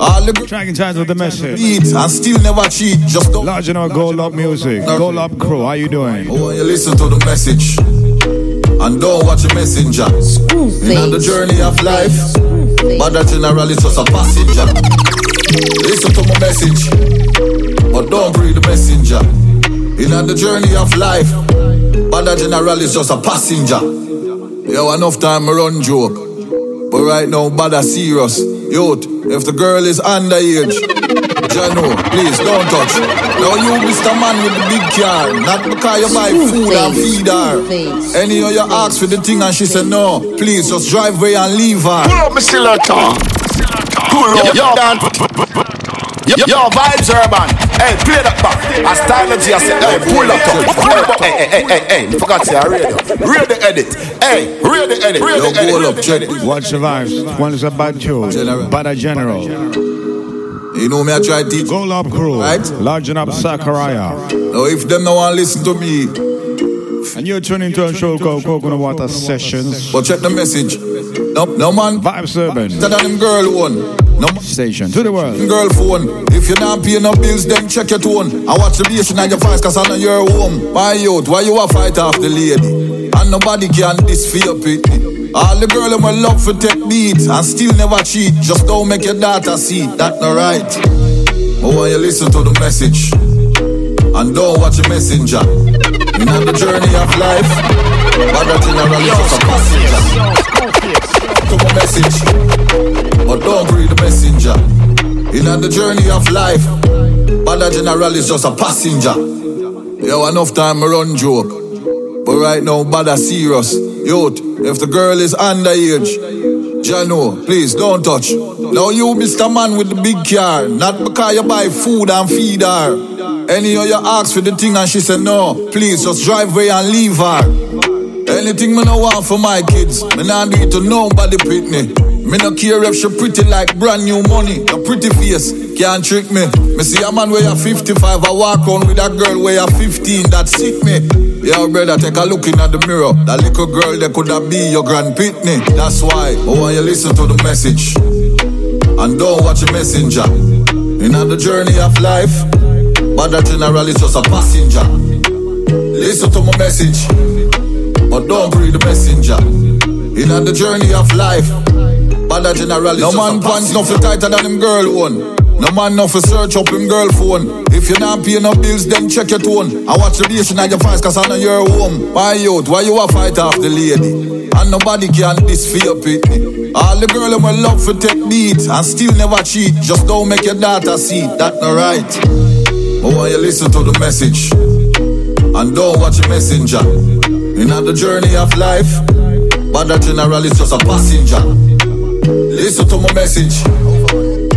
All the Track inside with the message. beat and still never cheat. Just don't. Large enough Gold Up Music. Gold Up Crew, how you doing? Oh, you listen to the message and don't watch the messenger. In the journey of life, but that general is just a passenger. Listen to my message, but don't read the messenger. In the journey of life, but that general is just a passenger. Yo, enough time I run joke, but right now, bad serious. Youth, if the girl is underage, Jano, please don't touch. Now you, Mr. Man with the big car, not because you buy food and feed her. Any of you ask for the thing and she said no, please just drive away and leave her. Pull up, Mr. Lurton. Pull up, yo, Dan. Yo, yo, vibes urban. Hey, play that back. I style it, I say, hey, pull up, top. Hey, hey, hey, hey, hey, hey, forgot to say, radio. Radio edit. Hey, radio edit. Radio edit. Pull up, check it. Watch the vibes. One is a bad tune. a General. You know me, I try to teach. Gold Up Crew. Right? Large enough Sakaraya. Now, if them no want to listen to me, And you're tuning to a show called Coconut Water Sessions. but check the message. No, no man. Vibes Urban. Better than them girl one. No. Station to the world. Girl phone. If you're not paying no bills, then check your tone. I watch the bass and your voice, cause I know you're home. Why you? Why you a fight off the lady? And nobody can this for pity. All the girl in my love for take beats and still never cheat. Just don't make your daughter see that not right. But when you listen to the message and don't watch the messenger. In the journey of life, but a rally just a passenger. To my message, but don't read the messenger. In the journey of life, but that general is just a passenger. Yo, enough time I run joke. But right now, bad serious. Youth, if the girl is underage, Jano, please don't touch. Now you, Mr. Man with the big car, not because you buy food and feed her. Any of you ask for the thing and she said no, please just drive away and leave her. Anything me no want for my kids, me not do it to nobody Britney. Me no care if she pretty like brand new money. Your pretty face can't trick me. Me see a man where you 55, I walk on with a girl where you 15, that sick me. Yo, brother, take a look in at the mirror. That little girl that could have be your grand pitney. That's why, oh, when you listen to the message and don't watch the messenger. In the journey of life, but the general is just a passenger. Listen to my message, but don't read the messenger. In the journey of life, the general is no man pants nothing tighter than him girl one. No man no for search up him girl phone. If you not pay no bills, then check your tone. I watch the relation of your fans cause I know you're home. Why out? Why you a fight off the lady? And nobody can this for your pity. All the girl in my love for take beat and still never cheat. Just don't make your daughter see that no right. But when you listen to the message and don't watch a messenger. In the journey of life, but the general is just a passenger. Listen to my message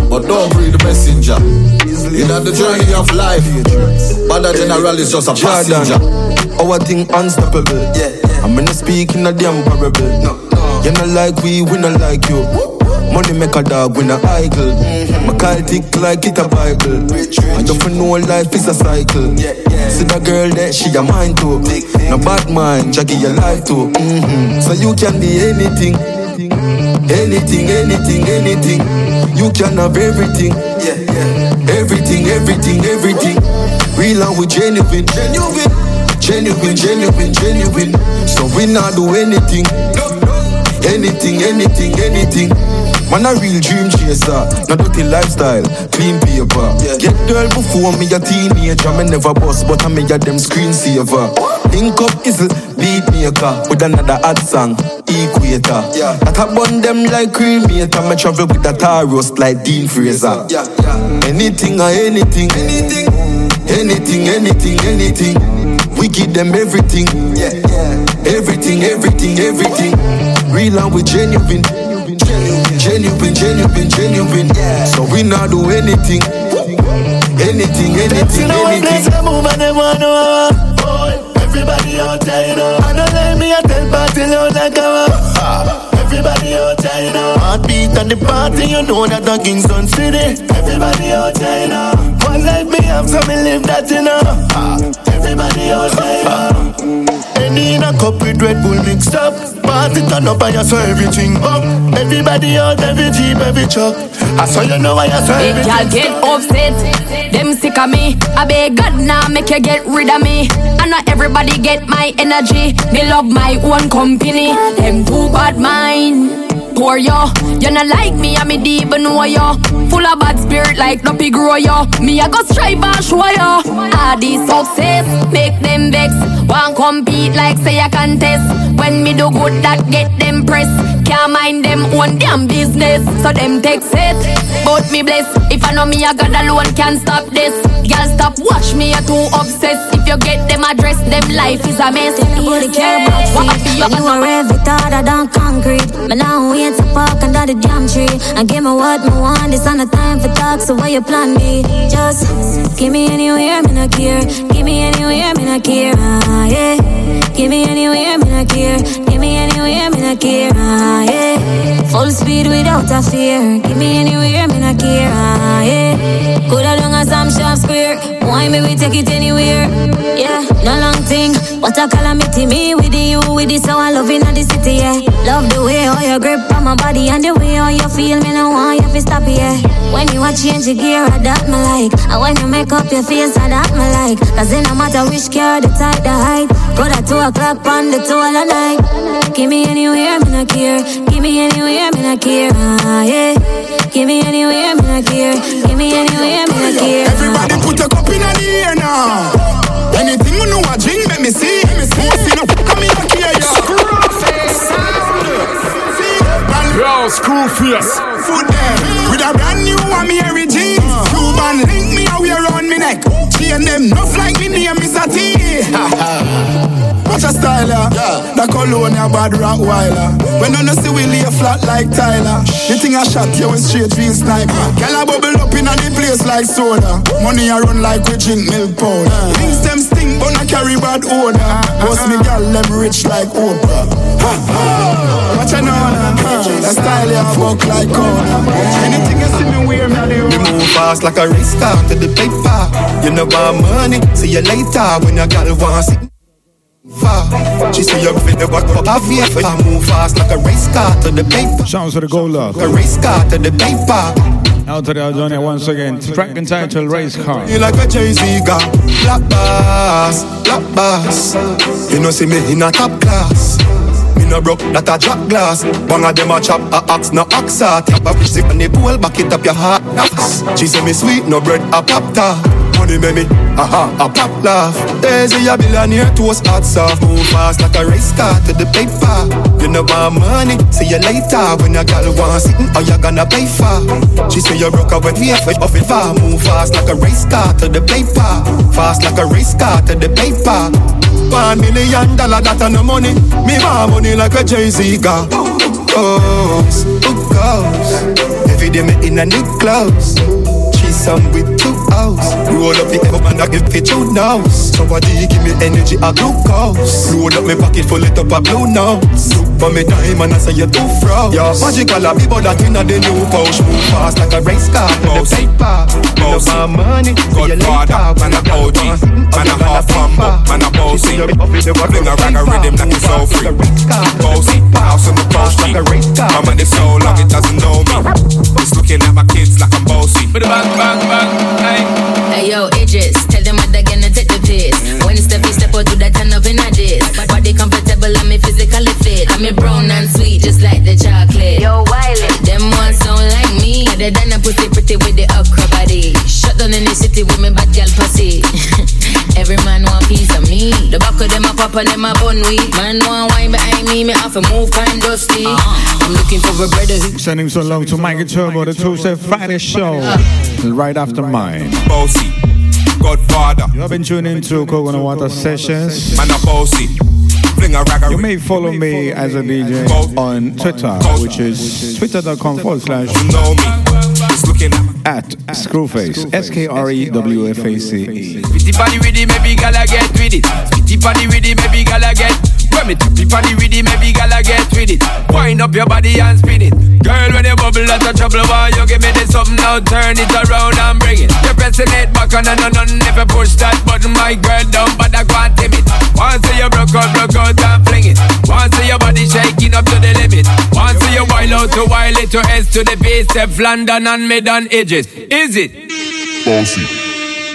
but don't read the messenger. In the journey of life, but the general is just a passenger. Our thing unstoppable. I'm gonna speak in a damn parable. No, no. You not like we, we not like you. Money make a dog win a idol. Mm-hmm. My call tick like it a Bible. And don't know life is a cycle. See the girl that she a mind too. No bad mind, Jackie your life too. Mm-hmm. So you can be anything. Anything, anything, anything. You can have everything. Yeah, yeah. Everything, everything, everything. Real and we genuine. Genuine. Genuine, genuine, genuine. So we not do anything. Anything, anything, anything. Man a real dream chaser, no dirty lifestyle, clean paper. Yeah. Get girl before me a teenager, me never bust, but I me a them screensaver. Link up is beat maker with another ad song, equator. Yeah. That I bun them like cremator, me travel with a tar roast like Dean Fraser. Yeah. Yeah. Anything or anything, anything, anything, anything, anything. We give them everything, yeah, yeah. Everything, everything, everything. Real and we genuine. Genuine, genuine, genuine. Yeah. So we not do anything. Anything, anything, anything. Uh, uh. Everybody out there, you know. I don't let me a tell party loud like a Everybody out there, you know. Heartbeat at the party, you know that the Kingston City. Everybody out there, you know. One life me have, so me live that, you know. Everybody out there. Ah. Ah. Any in a cup with Red Bull mixed up. Party turn up and you saw everything up. Everybody out, every jeep, every truck. I saw you know why I saw everything. Y'all get upset. Them sick of me. I beg God now make you get rid of me. I know everybody get my energy. They love my own company. Them too bad mind poor yo. You not like me, I me deep know yo. Full of bad spirit like no Duppy grow yo. Me I go strive and show yo. All these success make them vex. Want compete like say I contest. When me do good that get them press. Can't mind them own damn business. So them take set. But me bless. If I know me I got alone can't stop this. Girl stop watch me I too obsessed. If you get them address them life is a mess. Nobody care about When you are every thought I don't concrete. But now we to park under the damn tree and give me what me want. It's not time for talk, so where you plan me? Just give me anywhere, me not care. Give me anywhere, me not care. Ah, yeah. Give me anywhere, me not care. Give me anywhere, me not care. Ah, yeah. Full speed without a fear. Give me anywhere, me not care. Ah, yeah. Good along as I'm sharp square. Why me we take it anywhere? Yeah, no long thing. What a calamity me with you, with this how I love in the city. Yeah, love the way how you grip on my body and the way how you feel. Me no want you to stop. Yeah, when you a change your gear, I that me like. And when you make up your face, I that me like. Cause it no matter which car, the type, the height. Go to two o'clock on the two all the night. Give me anywhere, me not care. Give me anywhere, me not care. Ah, yeah. Give me anywhere, me not care. Give me anywhere, me not care. Everybody put a cup in the air now. Anything you know, I drink, let me see. Let me see. see no come in here, yo. Yo, school face. Foot there with a brand new Amiri jeans. Cuban link me how we around me neck. Chain them nuff like me name is a T. A style, yeah. The cologne a bad Rottweiler. When I see we lay flat like Tyler. The thing I shot you with straight real sniper. Girl I bubble up in a the place like soda. Money I run like we drink milk powder. Things them stink but I carry bad odor. Boss me girl them rich like Oprah. Watch a know The style ya fuck like Coda. Anything you see me wear me a do. Me move fast like a race car to the paper. You know about money, see you later when your girl wants it. Far. She say you're fit the back up of here I move fast like a race car to the paper. Sounds of the gold love. A race car to the paper. Out to the Aldonia once again. Track and entitled Race Car. You like a Jay-Z guy. Black bass, black bass. You know see me in a top class. Me no broke, that a jack glass. One of them a chop, a axe, no axe. Tap a zip on the pool, back it up your heart. She say me sweet, no bread, a pop tart money me aha a pop laugh. Daisy a billionaire toast hot soft. Move fast like a race car to the paper. You know my money, see you later when a girl want sitting or you gonna pay for. She say you broke up when we have off it far. Move fast like a race car to the paper. Fast like a race car to the paper. One million dollar that no money. Me want money like a Jay Z got. Goes, goes. Every day me in a new clothes some with two hours. Roll up the up and I give it two now. Somebody give me energy, a glucose. Roll up me pocket full it up a blue notes. But me diamond, I say you too froze. Yeah, magical, I be but that in the new pouch. Move fast like a race car. The paper, bossy. my money. Godfather, man a OG, man a half humble, man a bossy. Fling a rag a rhythm like it's all free. Bossy, house on the coast G. My money so long it doesn't know me. It's looking at my kids like I'm bossy. Bang bang bang, hey. Hey yo, Idris, tell them what they're gonna take the piss. When it's step, step out to that turn up in a diss. Body comfortable, I'm physically fit. I'm a brown and sweet, just like the chocolate. Yo, Wiley, them ones sound like me. They done a pussy pretty with the upper body. Shut down in the city with me bad girl pussy. Every man want piece of me. The back of them a pop and them a bun weed. Man want wine behind me, me have to move kind dusty. Ah. I'm looking for a brother who Sending so long to Mikey Turbo, the Tuesday Friday show. Right after mine. Bossy, Godfather. You have been tuning into Coconut Water Sessions. Man a bossy. You may follow me as a DJ on Twitter, which is twitter.com forward slash at Skrewface. S K R E W F A C E. Spitty body with it, maybe gala get with it. Spitty body with it, maybe gala get. When me tippy body with it, maybe gala get with it. Wind up your body and spin it. Girl, when you bubble, that's a trouble. Why you give me this something now? Turn it around and bring it. You're pressing it back on and on and never push that button. My girl down, but I can't tame it. Once you broke out, broke out and fling it. Once your body shaking up to the limit. Once you wild out to wild it to S to the base, Step London and mid on edges. Is it? Bossy.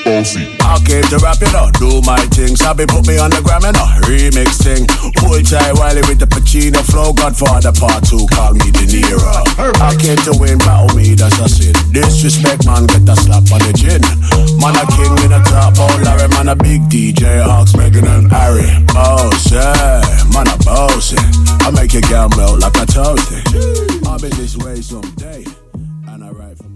Bossy. I came to rap it up, do my thing. Sabi put me on the gram and a remix thing. Hold tight Wiley with the Pacino flow. Godfather part two, call me De Niro. I came to win, battle me, that's a sin. Disrespect, man, get a slap on the chin. Man, a king in a top, oh Larry, man, a big DJ, Hawks, Megan and Harry. Boss, yeah, man, a boss, I make your girl melt like a toasty. I'll be this way someday, and I write for